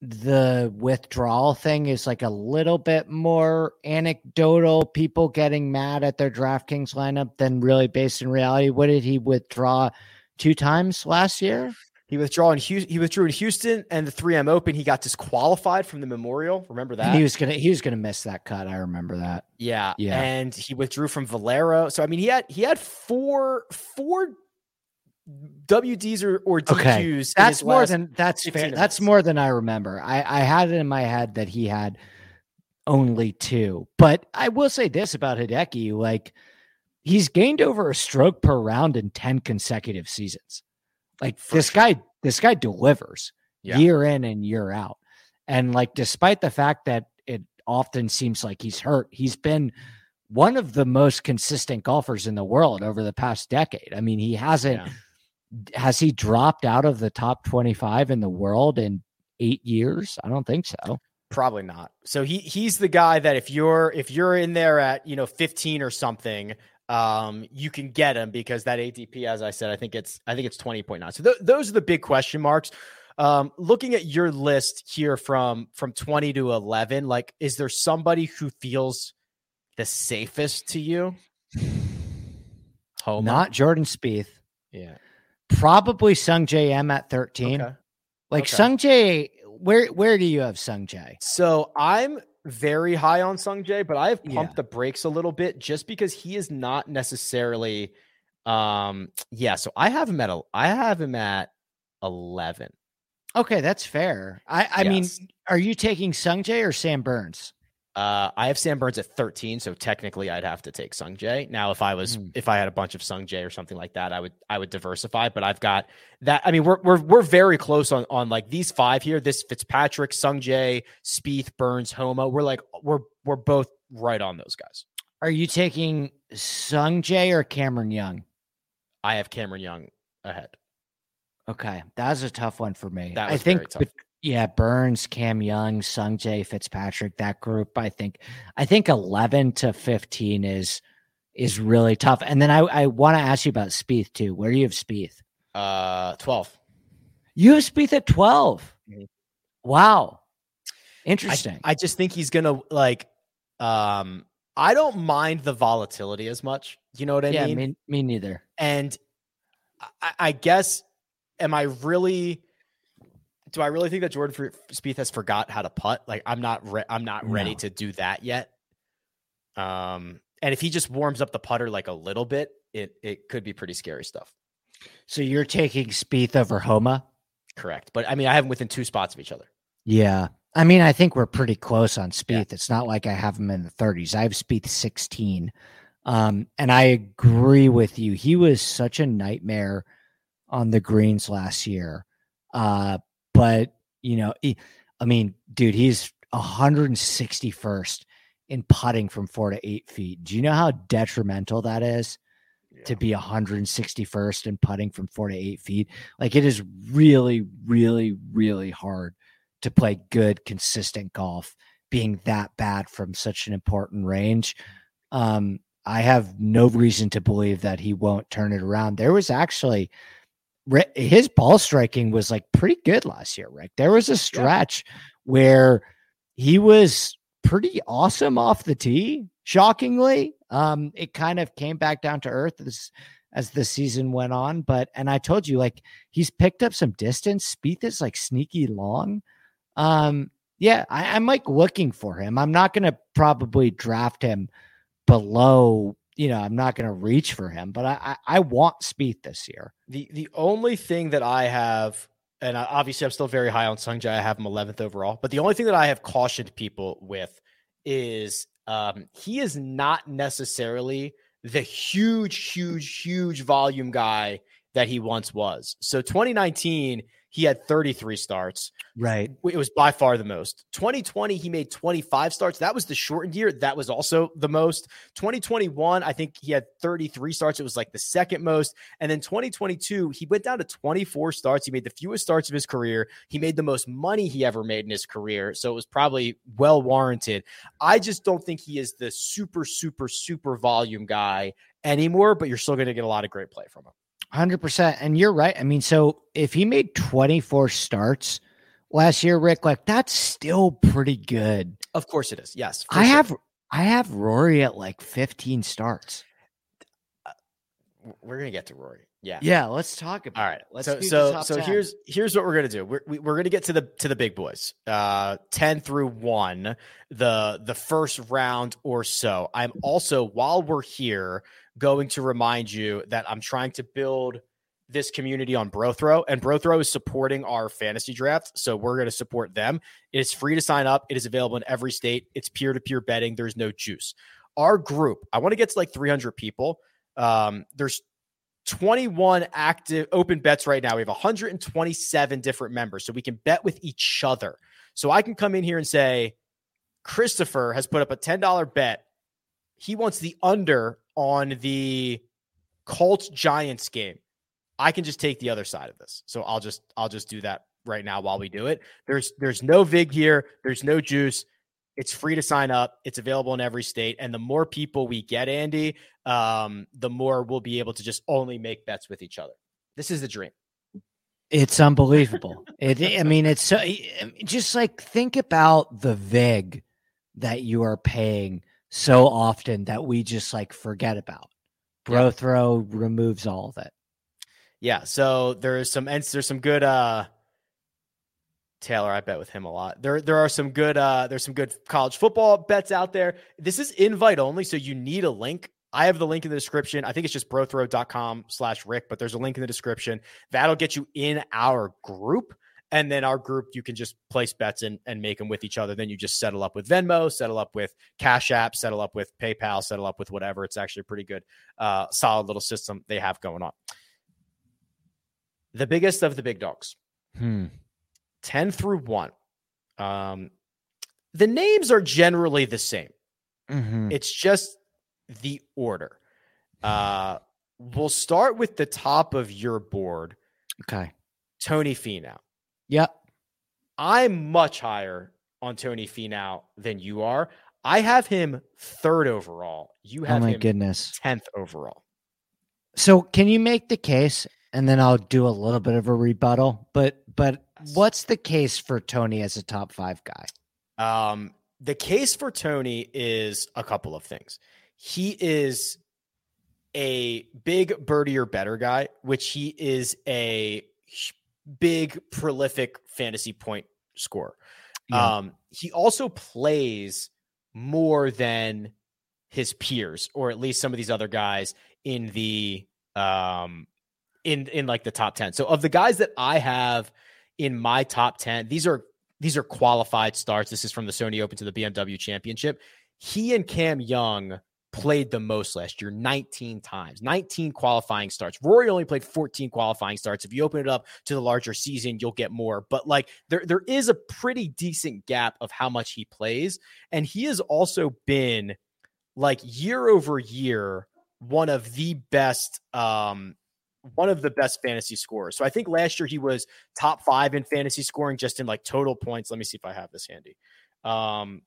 the withdrawal thing is like a little bit more anecdotal, people getting mad at their DraftKings lineup than really based in reality. What did he withdraw two times last year? He withdrew in Houston, he withdrew in Houston and the 3M Open. He got disqualified from the Memorial. Remember that? And he was gonna he was gonna miss that cut. I remember that. Yeah. Yeah. And he withdrew from Valero. So I mean he had he had four four WDs or, or DQs. Okay. That's more than that's fair. Minutes. That's more than I remember. I, I had it in my head that he had only two. But I will say this about Hideki, like he's gained over a stroke per round in 10 consecutive seasons. Like For this sure. guy, this guy delivers yeah. year in and year out. And like despite the fact that it often seems like he's hurt, he's been one of the most consistent golfers in the world over the past decade. I mean, he hasn't yeah has he dropped out of the top 25 in the world in eight years? I don't think so. Probably not. So he he's the guy that if you're if you're in there at you know 15 or something, um, you can get him because that ADP, as I said, I think it's I think it's 20.9. So th- those are the big question marks. Um, looking at your list here from from 20 to 11, like is there somebody who feels the safest to you? Homa, not Jordan Spieth. Yeah. Probably Sungjae Im at 13. Okay. Like okay. Sungjae, where where do you have Sungjae? So I'm very high on Sung Jae, but I have pumped yeah. the brakes a little bit just because he is not necessarily um yeah, so I have him at a, I have him at 11. Okay, that's fair. I I yes. mean, are you taking Sung Jae or Sam Burns? Uh, I have Sam Burns at 13, so technically I'd have to take Sung Jae. Now, if I was mm. if I had a bunch of Sung Jae or something like that, I would I would diversify. But I've got that. I mean, we're we're we're very close on on like these five here. This Fitzpatrick, Sung Jae, Spieth, Burns, Homa. We're like we're we're both right on those guys. Are you taking Sung Jae or Cameron Young? I have Cameron Young ahead. Okay, that was a tough one for me. I think. Yeah, Burns, Cam Young, Sung Jae, Fitzpatrick, that group. I think I think eleven to fifteen is is really tough. And then I, I want to ask you about Spieth too. Where do you have Spieth? Uh twelve. You have Spieth at 12 mm-hmm. Wow. Interesting. I, I just think he's gonna like um I don't mind the volatility as much. You know what I yeah, mean? Me, me neither. And I, I guess am I really do I really think that Jordan Spieth has forgot how to putt? Like I'm not re- I'm not no. ready to do that yet. Um, and if he just warms up the putter like a little bit, it it could be pretty scary stuff. So you're taking Spieth over Homa? Correct. But I mean, I have them within two spots of each other. Yeah. I mean, I think we're pretty close on Spieth. Yeah. It's not like I have him in the 30s. I have Spieth 16. Um, and I agree with you. He was such a nightmare on the greens last year. Uh, but you know, he, I mean, dude, he's 161st in putting from four to eight feet. Do you know how detrimental that is? Yeah. To be 161st in putting from four to eight feet, like it is really, really, really hard to play good, consistent golf, being that bad from such an important range. Um, I have no reason to believe that he won't turn it around. There was actually his ball striking was like pretty good last year, Rick. There was a stretch yeah. where he was pretty awesome off the tee. Shockingly, um, it kind of came back down to earth as as the season went on. But and I told you, like he's picked up some distance. Spieth is like sneaky long. Um, yeah, I, I'm like looking for him. I'm not going to probably draft him below you know, I'm not going to reach for him, but I, I, I want Spieth this year. The the only thing that I have, and obviously I'm still very high on Sungjae. I have him 11th overall, but the only thing that I have cautioned people with is um, he is not necessarily the huge, huge, huge volume guy that he once was. So 2019, he had 33 starts. Right. It was by far the most. 2020, he made 25 starts. That was the shortened year. That was also the most. 2021, I think he had 33 starts. It was like the second most. And then 2022, he went down to 24 starts. He made the fewest starts of his career. He made the most money he ever made in his career. So it was probably well warranted. I just don't think he is the super, super, super volume guy anymore, but you're still going to get a lot of great play from him. 100%. And you're right. I mean, so if he made 24 starts last year, Rick, like that's still pretty good. Of course it is. Yes. I sure. have I have Rory at like 15 starts. Uh, we're going to get to Rory. Yeah. Yeah, let's talk about All right. It. Let's so so so 10. here's here's what we're going to do. We're we, are we are going to get to the to the big boys. Uh 10 through 1, the the first round or so. I'm also while we're here going to remind you that I'm trying to build this community on Brothrow, and Brothrow is supporting our fantasy draft. So we're going to support them. It is free to sign up. It is available in every state. It's peer to peer betting. There's no juice. Our group, I want to get to like 300 people. Um, there's 21 active open bets right now. We have 127 different members, so we can bet with each other. So I can come in here and say, Christopher has put up a $10 bet. He wants the under on the Colts Giants game, I can just take the other side of this. So I'll just I'll just do that right now while we do it. There's there's no vig here. There's no juice. It's free to sign up. It's available in every state. And the more people we get, Andy, um, the more we'll be able to just only make bets with each other. This is the dream. It's unbelievable. it, I mean, it's so just like think about the vig that you are paying so often that we just like forget about. Brothrow yeah. removes all of it. Yeah, so there's some there's some good uh Taylor, I bet with him a lot. There there are some good uh there's some good college football bets out there. This is invite only, so you need a link. I have the link in the description. I think it's just brothrow.com slash Rick, but there's a link in the description. That'll get you in our group. And then our group, you can just place bets and, and make them with each other. Then you just settle up with Venmo, settle up with Cash App, settle up with PayPal, settle up with whatever. It's actually a pretty good, uh, solid little system they have going on. The biggest of the big dogs, hmm. 10 through 1. Um, the names are generally the same. Mm-hmm. It's just the order. Uh, we'll start with the top of your board. Okay. Tony Finau. Yep. I'm much higher on Tony Finau than you are. I have him third overall. You oh have oh my him goodness. 10th overall. So can you make the case and then I'll do a little bit of a rebuttal, but but what's the case for Tony as a top 5 guy? Um the case for Tony is a couple of things. He is a big birdie or better guy, which he is a big, prolific fantasy point scorer. Yeah. Um, he also plays more than his peers, or at least some of these other guys in the um in in like the top 10. So of the guys that I have in my top 10, these are these are qualified starts. This is from the Sony Open to the BMW Championship. He and Cam Young played the most last year 19 times, 19 qualifying starts. Rory only played 14 qualifying starts. If you open it up to the larger season, you'll get more. But like there, there is a pretty decent gap of how much he plays. And he has also been like year over year, one of the best um one of the best fantasy scorers. So I think last year he was top five in fantasy scoring, just in like total points. Let me see if I have this handy. Um,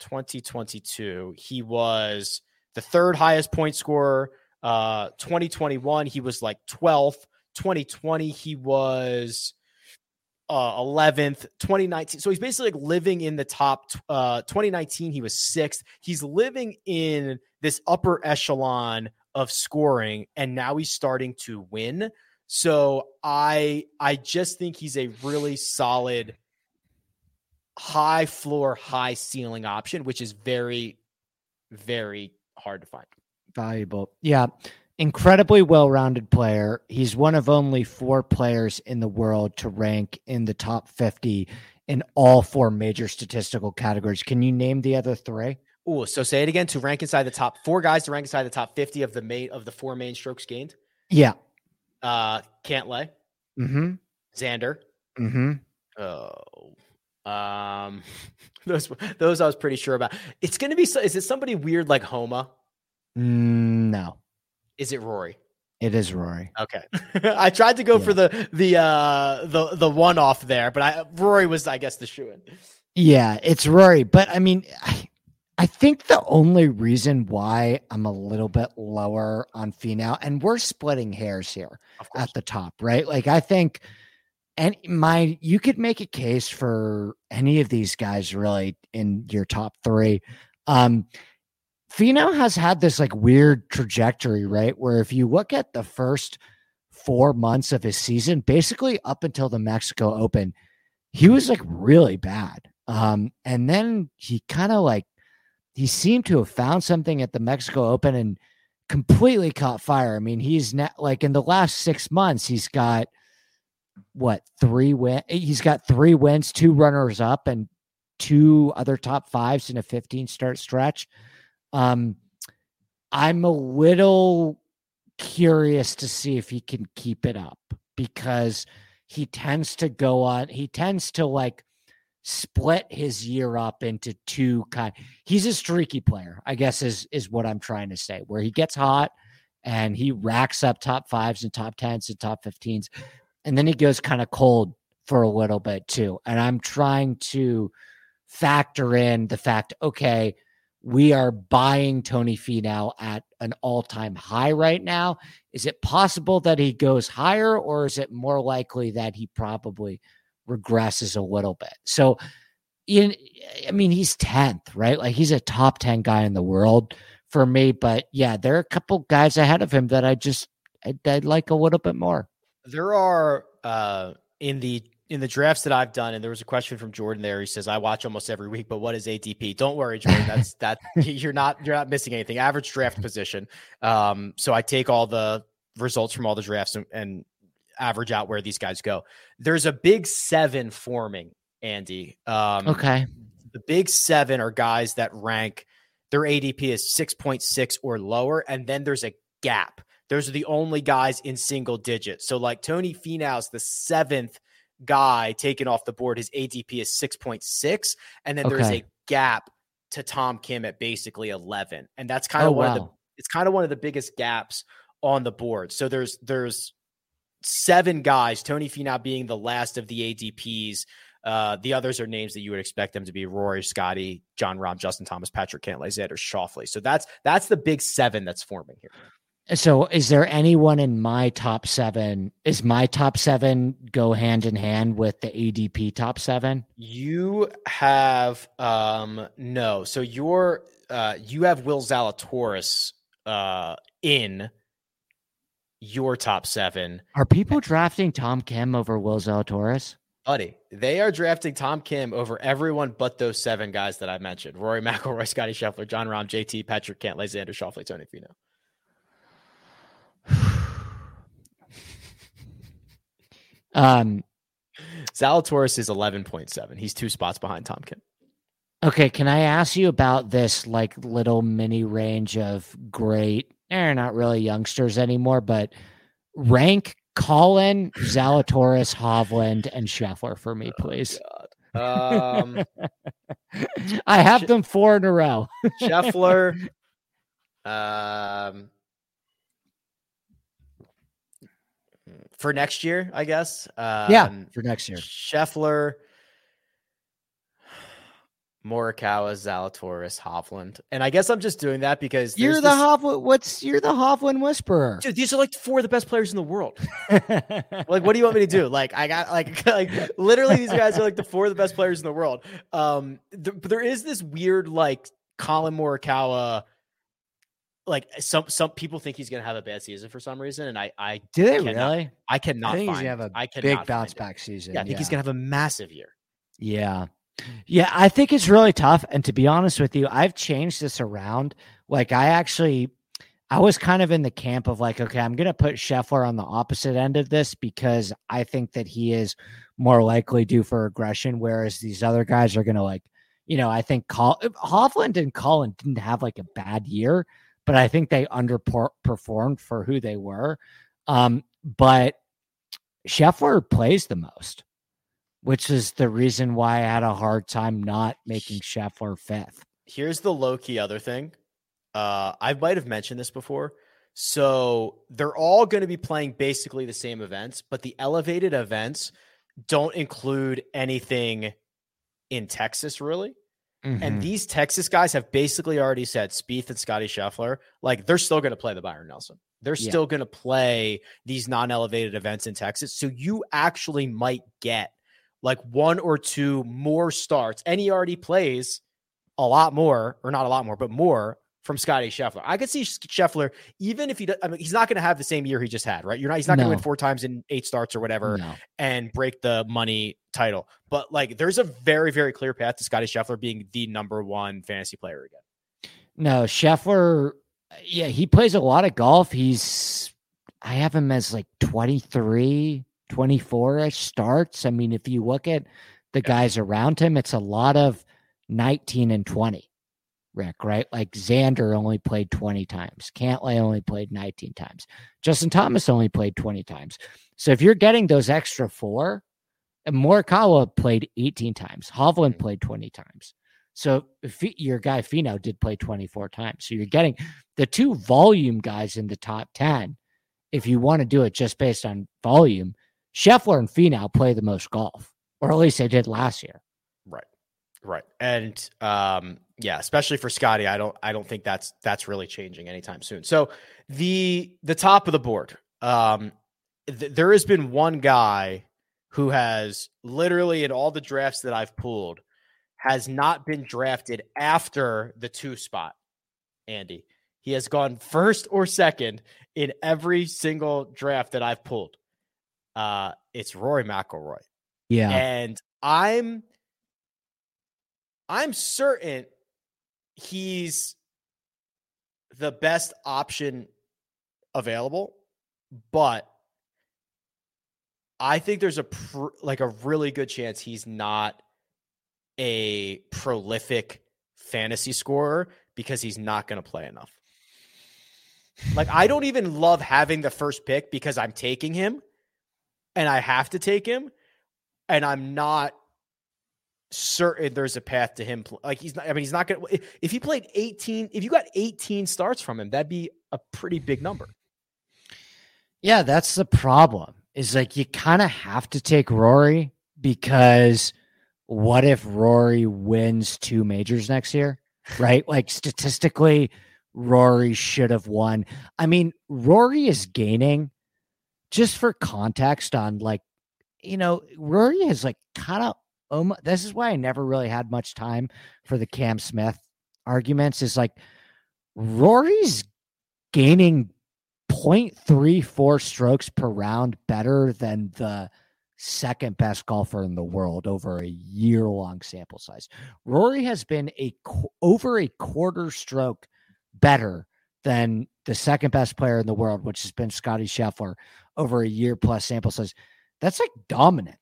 2022, he was the third highest point scorer. Uh, 2021, he was like 12th. 2020, he was uh, 11th. 2019, so he's basically like living in the top. Uh, 2019, he was sixth. He's living in this upper echelon of scoring, and now he's starting to win. So I I just think he's a really solid high floor, high ceiling option, which is very, very hard to find. Valuable. Yeah. Incredibly well rounded player. He's one of only four players in the world to rank in the top 50 in all four major statistical categories. Can you name the other three? Oh, so say it again to rank inside the top four guys to rank inside the top 50 of the main of the four main strokes gained. Yeah. Uh Cantlay. Mm-hmm. Xander. Mm-hmm. Oh. Um those those I was pretty sure about. It's gonna be is it somebody weird like Homa? Mm, no. Is it Rory? It is Rory. Okay. I tried to go yeah. for the the uh the the one off there, but I Rory was I guess the shoe in. Yeah, it's Rory, but I mean I, I think the only reason why I'm a little bit lower on Finau, and we're splitting hairs here at the top, right? Like I think, and my you could make a case for any of these guys really in your top three. Um, Finau has had this like weird trajectory, right? Where if you look at the first four months of his season, basically up until the Mexico Open, he was like really bad. Um, and then he kind of like he seemed to have found something at the Mexico Open and completely caught fire. I mean, he's not like in the last six months, he's got what three win he's got three wins, two runners up, and two other top fives in a 15 start stretch. Um, I'm a little curious to see if he can keep it up because he tends to go on, he tends to like split his year up into two kind he's a streaky player i guess is is what i'm trying to say where he gets hot and he racks up top fives and top tens and top 15s and then he goes kind of cold for a little bit too and i'm trying to factor in the fact okay we are buying Tony Finau at an all-time high right now. Is it possible that he goes higher, or is it more likely that he probably regresses a little bit. So, in, I mean, he's 10th, right? Like he's a top 10 guy in the world for me. But yeah, there are a couple guys ahead of him that I just, I'd, I'd like a little bit more. There are, uh, in the in the drafts that I've done, and there was a question from Jordan there. He says, "I watch almost every week, but what is ADP?" Don't worry, Jordan. That's that you're not you're not missing anything. Average draft position. Um, so I take all the results from all the drafts and, and average out where these guys go. There's a big seven forming, Andy. Um, okay. The big seven are guys that rank their ADP is 6.6 or lower. And then there's a gap. Those are the only guys in single digits. So, like Tony Finau's the seventh guy taken off the board. His ADP is 6.6. And then okay. there's a gap to Tom Kim at basically 11. And that's kind of oh, one wow. of the it's kind of one of the biggest gaps on the board. So there's there's seven guys, Tony Finau being the last of the ADPs. Uh, the others are names that you would expect them to be Rory, Scotty, Jon Rahm, Justin Thomas, Patrick Cantlay, Xander Schauffele. So that's that's the big seven that's forming here. So is there anyone in my top seven? Is my top seven go hand in hand with the ADP top seven? You have um no. So you're uh you have Will Zalatoris uh in your top seven. Are people drafting Tom Kim over Will Zalatoris? Buddy, they are drafting Tom Kim over everyone but those seven guys that I mentioned: Rory McIlroy, Scotty Scheffler, Jon Rahm, JT, Patrick Cantlay, Xander Schauffele, Tony Finau. Um, Zalatoris is eleven point seven. He's two spots behind Tom Kim. Okay, can I ask you about this like little mini range of great they're not really youngsters anymore, but rank Collin, Zalatoris, Hovland, and Scheffler for me, oh, please. Oh, um, I have them four in a row. Scheffler, um, for next year, I guess. Um, yeah, for next year. Scheffler, Morikawa, Zalatoris, Hovland, and I guess I'm just doing that because you're the this... Hovland. What's you're the Hovland whisperer? Dude, these are like four of the best players in the world. like, what do you want me to do? Like, I got like like literally these guys are like the four of the best players in the world. Um, th- but there is this weird like Collin Morikawa. Like eh, some some people think he's gonna have a bad season for some reason, and I I do they cannot, really? I cannot. I think find, he's gonna have a big bounce back season. Yeah, I think yeah. he's gonna have a massive year. Yeah. Yeah, I think it's really tough. And to be honest with you, I've changed this around. Like, I actually, I was kind of in the camp of like, okay, I'm going to put Scheffler on the opposite end of this because I think that he is more likely due for aggression, whereas these other guys are going to like, you know, I think Col- eh, Hovland and Collin didn't have like a bad year, but I think they underperformed for who they were. Um, but Scheffler plays the most, which is the reason why I had a hard time not making Scheffler fifth. Here's the low key other thing. Uh, I might have mentioned this before. So they're all going to be playing basically the same events, but the elevated events don't include anything in Texas, really. Mm-hmm. And these Texas guys have basically already said Spieth and Scotty Scheffler, like they're still going to play the Byron Nelson. They're yeah. still going to play these non-elevated events in Texas. So you actually might get like one or two more starts, and he already plays a lot more, or not a lot more, but more from Scotty Scheffler. I could see Scheffler, even if he, I mean, he's not going to have the same year he just had, right? You're not, he's not no. going to win four times in eight starts or whatever no. and break the money title. But like, there's a very, very clear path to Scotty Scheffler being the number one fantasy player again. No, Scheffler, yeah, he plays a lot of golf. He's, I have him as like 23, 24 ish starts. I mean, if you look at the yeah. guys around him, it's a lot of 19 and 20. Rick, right? Like Xander only played 20 times. Cantlay only played 19 times. Justin Thomas only played 20 times. So if you're getting those extra four, and Morikawa played 18 times. Hovland played 20 times. So your guy Finau did play 24 times. So you're getting the two volume guys in the top 10. If you want to do it just based on volume, Scheffler and Finau play the most golf, or at least they did last year. Right. And um, yeah, especially for Scotty, I don't I don't think that's that's really changing anytime soon. So the the top of the board, um, th- there has been one guy who has literally in all the drafts that I've pulled has not been drafted after the two spot. Andy, he has gone first or second in every single draft that I've pulled. Uh, it's Rory McIlroy. Yeah, and I'm I'm certain he's the best option available, but I think there's a pr- like a really good chance he's not a prolific fantasy scorer because he's not going to play enough. Like I don't even love having the first pick because I'm taking him and I have to take him and I'm not certain there's a path to him. Like he's not. I mean, he's not going. to If he played 18, if you got 18 starts from him, that'd be a pretty big number. Yeah, that's the problem. Is like you kind of have to take Rory because what if Rory wins two majors next year? Right? like statistically, Rory should have won. I mean, Rory is gaining. Just for context on like, you know, Rory has like kind of um, this is why I never really had much time for the Cam Smith arguments. Is like Rory's gaining 0.34 strokes per round better than the second best golfer in the world over a year long sample size. Rory has been a over a quarter stroke better than the second best player in the world, which has been Scotty Scheffler over a year plus sample size. That's like dominant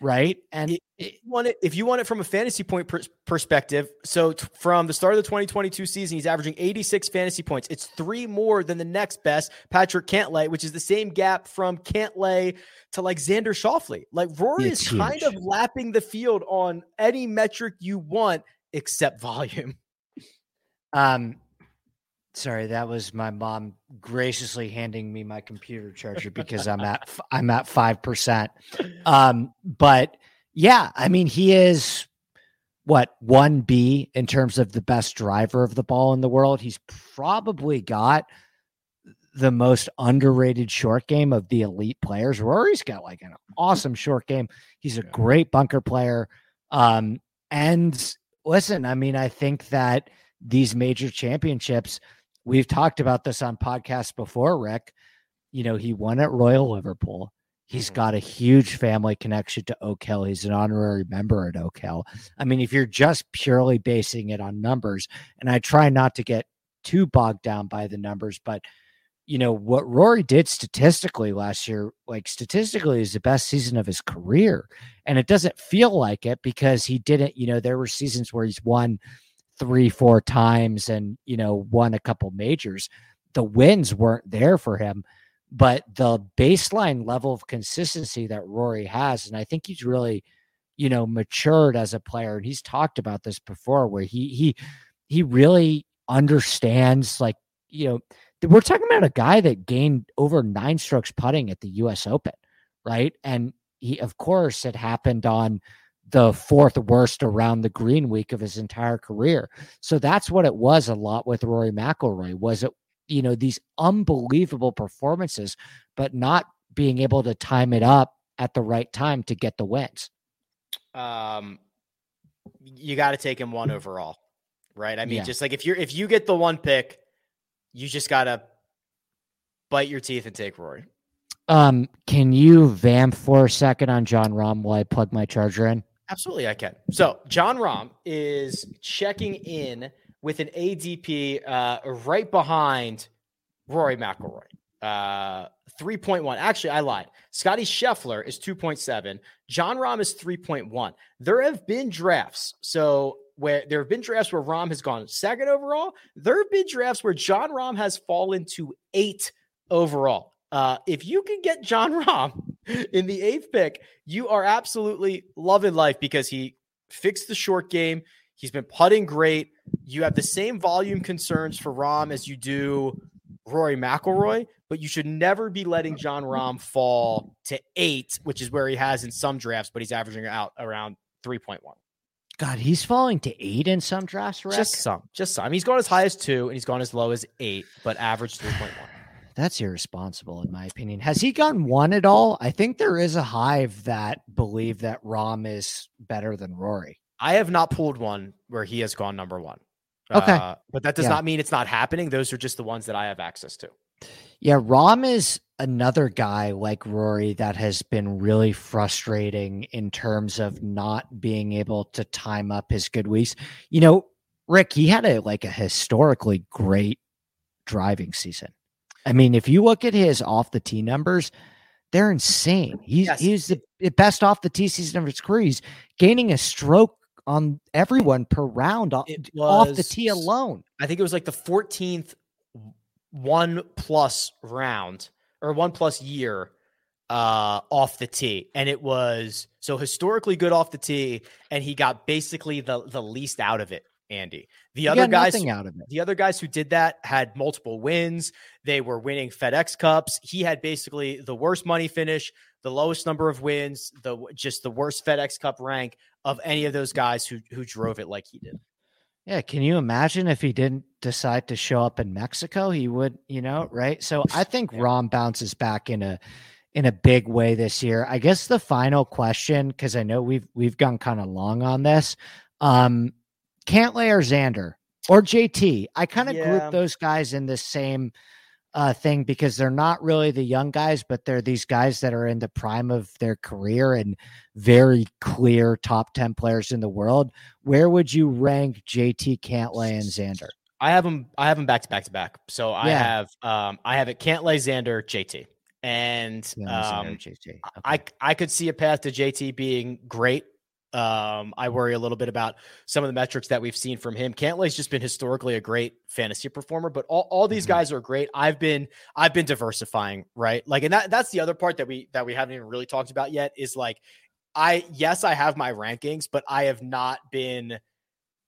right? And it, it, want it, if you want it from a fantasy point per- perspective, so t- from the start of the 2022 season, he's averaging 86 fantasy points. It's three more than the next best, Patrick Cantlay, which is the same gap from Cantlay to like Xander Schauffele. Like Rory it's is huge. kind of lapping the field on any metric you want except volume. Um, Sorry, that was my mom graciously handing me my computer charger because I'm at I'm at five percent. Um, but yeah, I mean he is what one B in terms of the best driver of the ball in the world. He's probably got the most underrated short game of the elite players. Rory's got like an awesome short game. He's a great bunker player. Um, and listen, I mean, I think that these major championships We've talked about this on podcasts before, Rick. You know, he won at Royal Liverpool. He's mm-hmm. got a huge family connection to Oak Hill. He's an honorary member at Oak Hill. I mean, if you're just purely basing it on numbers, and I try not to get too bogged down by the numbers, but you know, what Rory did statistically last year, like statistically, is the best season of his career. And it doesn't feel like it because he didn't, you know, there were seasons where he's won three, four times and, you know, won a couple majors. The wins weren't there for him, but the baseline level of consistency that Rory has, and I think he's really, you know, matured as a player. And he's talked about this before where he, he, he really understands like, you know, we're talking about a guy that gained over nine strokes putting at the US Open, right? And he, of course, it happened on the fourth worst around the green week of his entire career. So that's what it was a lot with Rory McIlroy. Was it, you know, these unbelievable performances, but not being able to time it up at the right time to get the wins. Um, you got to take him one overall, right? I mean, yeah. just like if you're if you get the one pick, you just gotta bite your teeth and take Rory. Um, can you vamp for a second on Jon Rahm while I plug my charger in? Absolutely, I can. So Jon Rahm is checking in with an ADP uh, right behind Rory McIlroy. Uh, 3.1. Actually, I lied. Scottie Scheffler is 2.7. Jon Rahm is 3.1. There have been drafts. So where there have been drafts where Rahm has gone second overall. There have been drafts where Jon Rahm has fallen to eight overall. Uh, if you can get Jon Rahm in the eighth pick, you are absolutely loving life because he fixed the short game. He's been putting great. You have the same volume concerns for Rahm as you do Rory McIlroy, but you should never be letting Jon Rahm fall to eight, which is where he has in some drafts, but he's averaging out around 3.1. God, he's falling to eight in some drafts. Just some, just some. He's gone as high as two, and he's gone as low as eight, but average three point one. That's irresponsible, in my opinion. Has he gotten one at all? I think there is a hive that believe that Rahm is better than Rory. I have not pulled one where he has gone number one. Okay, uh, but that does yeah. not mean it's not happening. Those are just the ones that I have access to. Yeah, Rahm is another guy like Rory that has been really frustrating in terms of not being able to time up his good weeks. You know, Rick, he had a like a historically great driving season. I mean, if you look at his off the tee numbers, they're insane. He's yes. he's the best off the tee season of his career. He's gaining a stroke on everyone per round off, was, off the tee alone. I think it was like the 14th one plus round or one plus year uh, off the tee, and it was so historically good off the tee, and he got basically the the least out of it. Andy, the he other guys out of it. The other guys who did that had multiple wins. They were winning FedEx Cups. He had basically the worst money finish, the lowest number of wins, the just the worst FedEx Cup rank of any of those guys who who drove it like he did. Yeah, can you imagine if he didn't decide to show up in Mexico? He would, you know, right? So I think yeah. Rahm bounces back in a in a big way this year. I guess the final question, because I know we've we've gone kind of long on this. Um, Cantlay or Xander or JT. I kind of yeah. group those guys in the same uh, thing because they're not really the young guys, but they're these guys that are in the prime of their career and very clear top 10 players in the world. Where would you rank JT Cantlay and Xander? I have them. I have them back to back to back. So I yeah. have, um, I have it Cantlay, Xander, JT, and um, JT. Okay. I I could see a path to JT being great um, I worry a little bit about some of the metrics that we've seen from him. Cantlay's just been historically a great fantasy performer, but all, all these mm-hmm. guys are great. I've been I've been diversifying, right? Like, and that that's the other part that we that we haven't even really talked about yet is like I yes, I have my rankings, but I have not been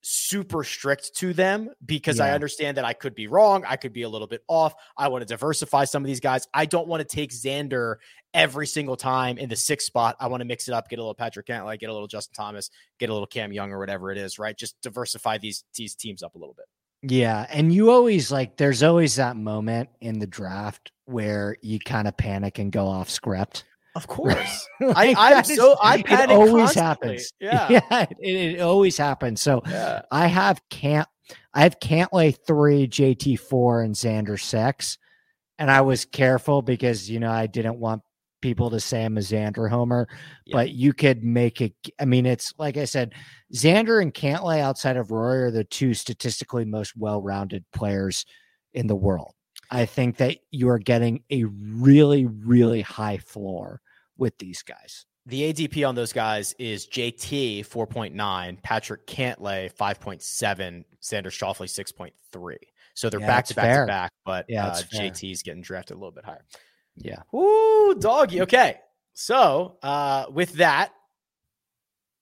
super strict to them because yeah. I understand that I could be wrong. I could be a little bit off. I want to diversify some of these guys. I don't want to take Xander every single time in the sixth spot. I want to mix it up, get a little Patrick Cantlay, get a little Justin Thomas, get a little Cam Young or whatever it is, right? Just diversify these these teams up a little bit. Yeah, and you always like there's always that moment in the draft where you kind of panic and go off script. Of course, I, I'm so I panic. It always constantly. happens. Yeah, yeah, it, it always happens. So yeah. I have can't I have Cantlay three, JT four, and Xander six, and I was careful because you know I didn't want people to say I'm a Xander homer, yeah. but you could make it. I mean, it's like I said, Xander and Cantlay outside of Roy are the two statistically most well-rounded players in the world. I think that you are getting a really, really high floor with these guys. The ADP on those guys is JT 4.9, Patrick Cantlay 5.7, Xander Schauffele 6.3. So they're back to back to back, but yeah, uh, JT's getting drafted a little bit higher. Yeah. Ooh, doggy. Okay. So uh, with that,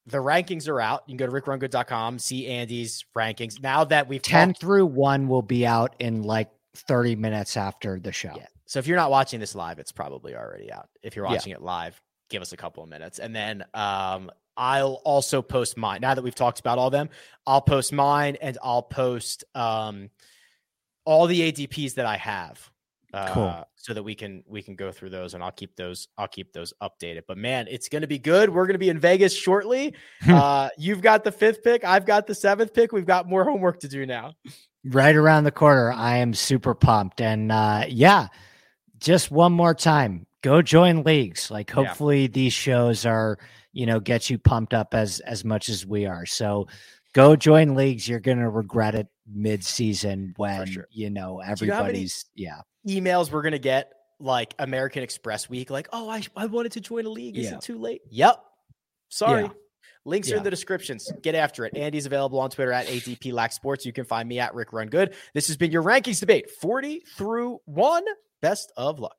the rankings are out. You can go to rickrungood.com, see Andy's rankings. Now that we've 10 talked- through 1 will be out in like 30 minutes after the show. Yeah. So if you're not watching this live, it's probably already out. If you're watching yeah. it live, give us a couple of minutes. And then um, I'll also post mine. Now that we've talked about all of them, I'll post mine and I'll post um, all the ADPs that I have. Uh, cool. So that we can we can go through those, and I'll keep those I'll keep those updated. But man, it's going to be good. We're going to be in Vegas shortly. uh, you've got the fifth pick. I've got the seventh pick. We've got more homework to do now. Right around the corner. I am super pumped, and uh, yeah, just one more time, go join leagues. Like hopefully yeah. these shows are you know get you pumped up as as much as we are. So go join leagues. You're going to regret it mid season when sure. you know everybody's you know yeah emails we're going to get like American Express week like oh I I wanted to join a league is yeah. it too late yep sorry yeah. Links yeah. are in the descriptions. Get after it. Andy's available on Twitter at ADP Lack Sports. You can find me at Rick Run Good. This has been your rankings debate 40 through 1. Best of luck.